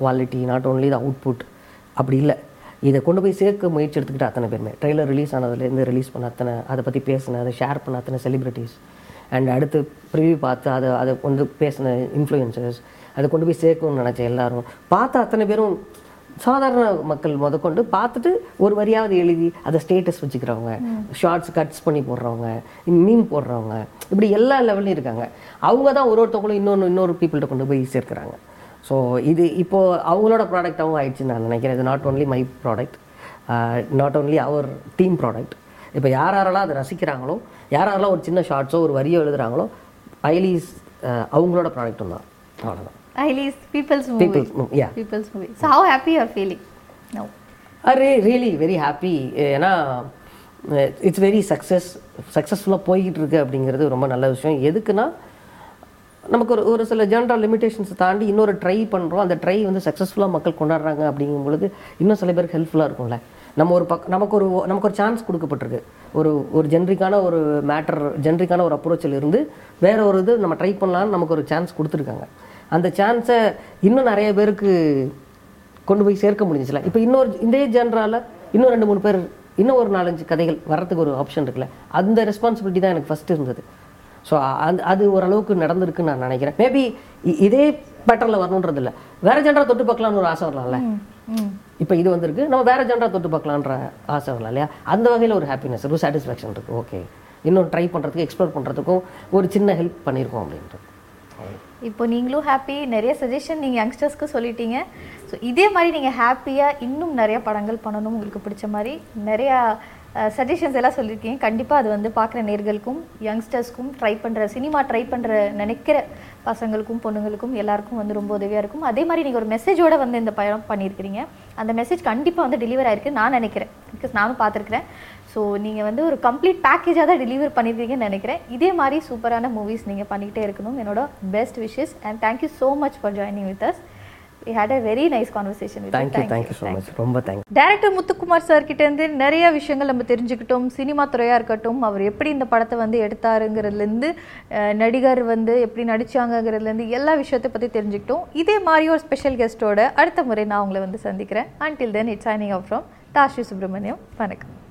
Speaker 2: quality not only the output அப்படி இல்லை. இதை கொண்டு போய் சேர்க்க முயற்சி எடுத்துக்கிட்டு அத்தனை பேருமே. ட்ரெய்லர் ரிலீஸ் ஆனதுலேருந்து ரிலீஸ் பண்ண அத்தனை அதை பற்றி பேசின அதை ஷேர் பண்ண அத்தனை செலிப்ரிட்டிஸ் அண்ட் அடுத்து ப்ரிவியூ பார்த்து அதை அதை கொண்டு பேசின இன்ஃப்ளூயன்சர்ஸ் அதை கொண்டு போய் சேர்க்கணும்னு நினச்ச எல்லாரும் பார்த்த அத்தனை பேரும் சாதாரண மக்கள் முதற்கொண்டு பார்த்துட்டு ஒரு வரியாவது எழுதி அதை ஸ்டேட்டஸ் வச்சுக்கிறவங்க ஷார்ட்ஸ் கட்ஸ் பண்ணி போடுறவங்க மீன் போடுறவங்க இப்படி எல்லா லெவல்லையும் இருக்காங்க. அவங்க தான் ஒரு ஒருத்தவங்களும் இன்னொன்று இன்னொரு பீப்புள்கிட்ட கொண்டு போய் சேர்க்குறாங்க. ஸோ இது இப்போது அவங்களோட ப்ராடக்டாகவும் ஆயிடுச்சுன்னு நான் நினைக்கிறேன். இது not only my product not only our team product இப்போ யார் யாரெல்லாம் அதை ரசிக்கிறாங்களோ யாரெல்லாம் ஒரு சின்ன ஷார்ட்ஸோ ஒரு வரியோ எழுதுறாங்களோ ஐலீஸ் அவங்களோட ப்ராடக்ட்டும் தான் அவ்வளோதான்
Speaker 1: ஐலீஸ் peoples
Speaker 2: mo- yeah.
Speaker 1: Peoples movie so how happy you are feeling no
Speaker 2: are really very happy ஏன்னா இட்ஸ் வெரி சக்ஸஸ் சக்ஸஸ்ஃபுல்லாக போய்கிட்டு இருக்கு அப்படிங்கிறது ரொம்ப நல்ல விஷயம். எதுக்குன்னா நமக்கு ஒரு ஒரு சில ஜென்ரல் லிமிடேஷன்ஸ் தாண்டி இன்னொரு ட்ரை பண்ணுறோம் அந்த ட்ரை வந்து சக்ஸஸ்ஃபுல்லாக மக்கள் கொண்டாடுறாங்க அப்படிங்கும் பொழுது இன்னும் சில பேருக்கு ஹெல்ப்ஃபுல்லாக இருக்கும்ல. நம்ம ஒரு பக் நமக்கு ஒரு நமக்கு ஒரு சான்ஸ் கொடுக்கப்பட்டிருக்கு. ஒரு ஒரு ஜென்ரிக்கான ஒரு மேட்டர் ஜென்ரிக்கான ஒரு அப்ரோச்சில் இருந்து வேறு ஒரு இது நம்ம ட்ரை பண்ணலான்னு நமக்கு ஒரு சான்ஸ் கொடுத்துருக்காங்க. அந்த சான்ஸை இன்னும் நிறைய பேருக்கு கொண்டு போய் சேர்க்க முடிஞ்சுச்சுல. இப்போ இன்னொரு இதே ஜென்ரால இன்னும் ரெண்டு மூணு பேர் இன்னும் ஒரு நாலஞ்சு கதைகள் வர்றதுக்கு ஒரு ஆப்ஷன் இருக்குல்ல. அந்த ரெஸ்பான்சிபிலிட்டி தான் எனக்கு ஃபஸ்ட்டு இருந்தது. ஸோ அது அது ஓரளவுக்கு நடந்திருக்குன்னு நான் நினைக்கிறேன். மேபி இதே பேட்டர்னில் வரணுன்றது இல்லை வேற ஜென்ரா தொட்டு பார்க்கலாம்னு ஒரு ஆசை வரலாம்ல. இப்போ இது வந்திருக்கு. நம்ம வேறு ஜென்ரா தொட்டு பார்க்கலான்ற ஆசை வரலாம் இல்லையா? அந்த வகையில் ஒரு ஹாப்பினஸ் ஒரு சாட்டிஸ்ஃபேக்ஷன் இருக்குது ஓகே இன்னும் ட்ரை பண்ணுறதுக்கு எக்ஸ்ப்ளோர் பண்ணுறதுக்கும் ஒரு சின்ன ஹெல்ப் பண்ணியிருக்கோம் அப்படின்றது
Speaker 1: இப்போ நீங்களும் ஹாப்பி நிறைய சஜஷன் நீங்கள் யங்ஸ்டர்ஸ்க்கு சொல்லிட்டீங்க. ஸோ இதே மாதிரி நீங்கள் ஹாப்பியாக இன்னும் நிறைய படங்கள் பண்ணணும் உங்களுக்கு பிடிச்ச மாதிரி. நிறையா சஜஷன்ஸ் எல்லாம் சொல்லியிருக்கீங்க கண்டிப்பாக அது வந்து பார்க்குற நேர்களுக்கும் யங்ஸ்டர்ஸ்க்கும் ட்ரை பண்ணுற சினிமா ட்ரை பண்ணுற நினைக்கிற பசங்களுக்கும் பொண்ணுங்களுக்கும் எல்லாருக்கும் வந்து ரொம்ப உதவியாக இருக்கும். அதே மாதிரி நீங்கள் ஒரு மெசேஜோட வந்து இந்த பயணம் பண்ணியிருக்கிறீங்க. அந்த மெசேஜ் கண்டிப்பாக வந்து டெலிவர் ஆயிருக்கு நான் நினைக்கிறேன். பிகாஸ் நானும் பார்த்துருக்குறேன். ஸோ நீங்கள் வந்து ஒரு கம்ப்ளீட் பேக்கேஜாக தான் டெலிவர் பண்ணியிருக்கீங்கன்னு நினைக்கிறேன். இதே மாதிரி சூப்பரான மூவிஸ் நீங்கள் பண்ணிக்கிட்டே இருக்கணும். என்னோட best wishes and thank you so much for joining with us we had a very nice conversation
Speaker 2: thank you thank you so much ரொம்ப thank you
Speaker 1: director Muthukumar sir கிட்ட இருந்து நிறைய விஷயங்கள் நம்ம தெரிஞ்சுக்கிட்டோம். சினிமா துறையா இருக்கட்டும் அவர் எப்படி இந்த படத்தை வந்து எடுத்தாருங்கிறதுலேருந்து நடிகர் வந்து எப்படி நடிச்சாங்கங்கிறதுலேருந்து எல்லா விஷயத்தை பற்றி தெரிஞ்சுக்கிட்டோம். இதே மாதிரி ஒரு ஸ்பெஷல் கெஸ்ட்டோட அடுத்த முறை நான் உங்களை வந்து சந்திக்கிறேன். Until then it's signing off from Tashi Subramaniam வணக்கம்.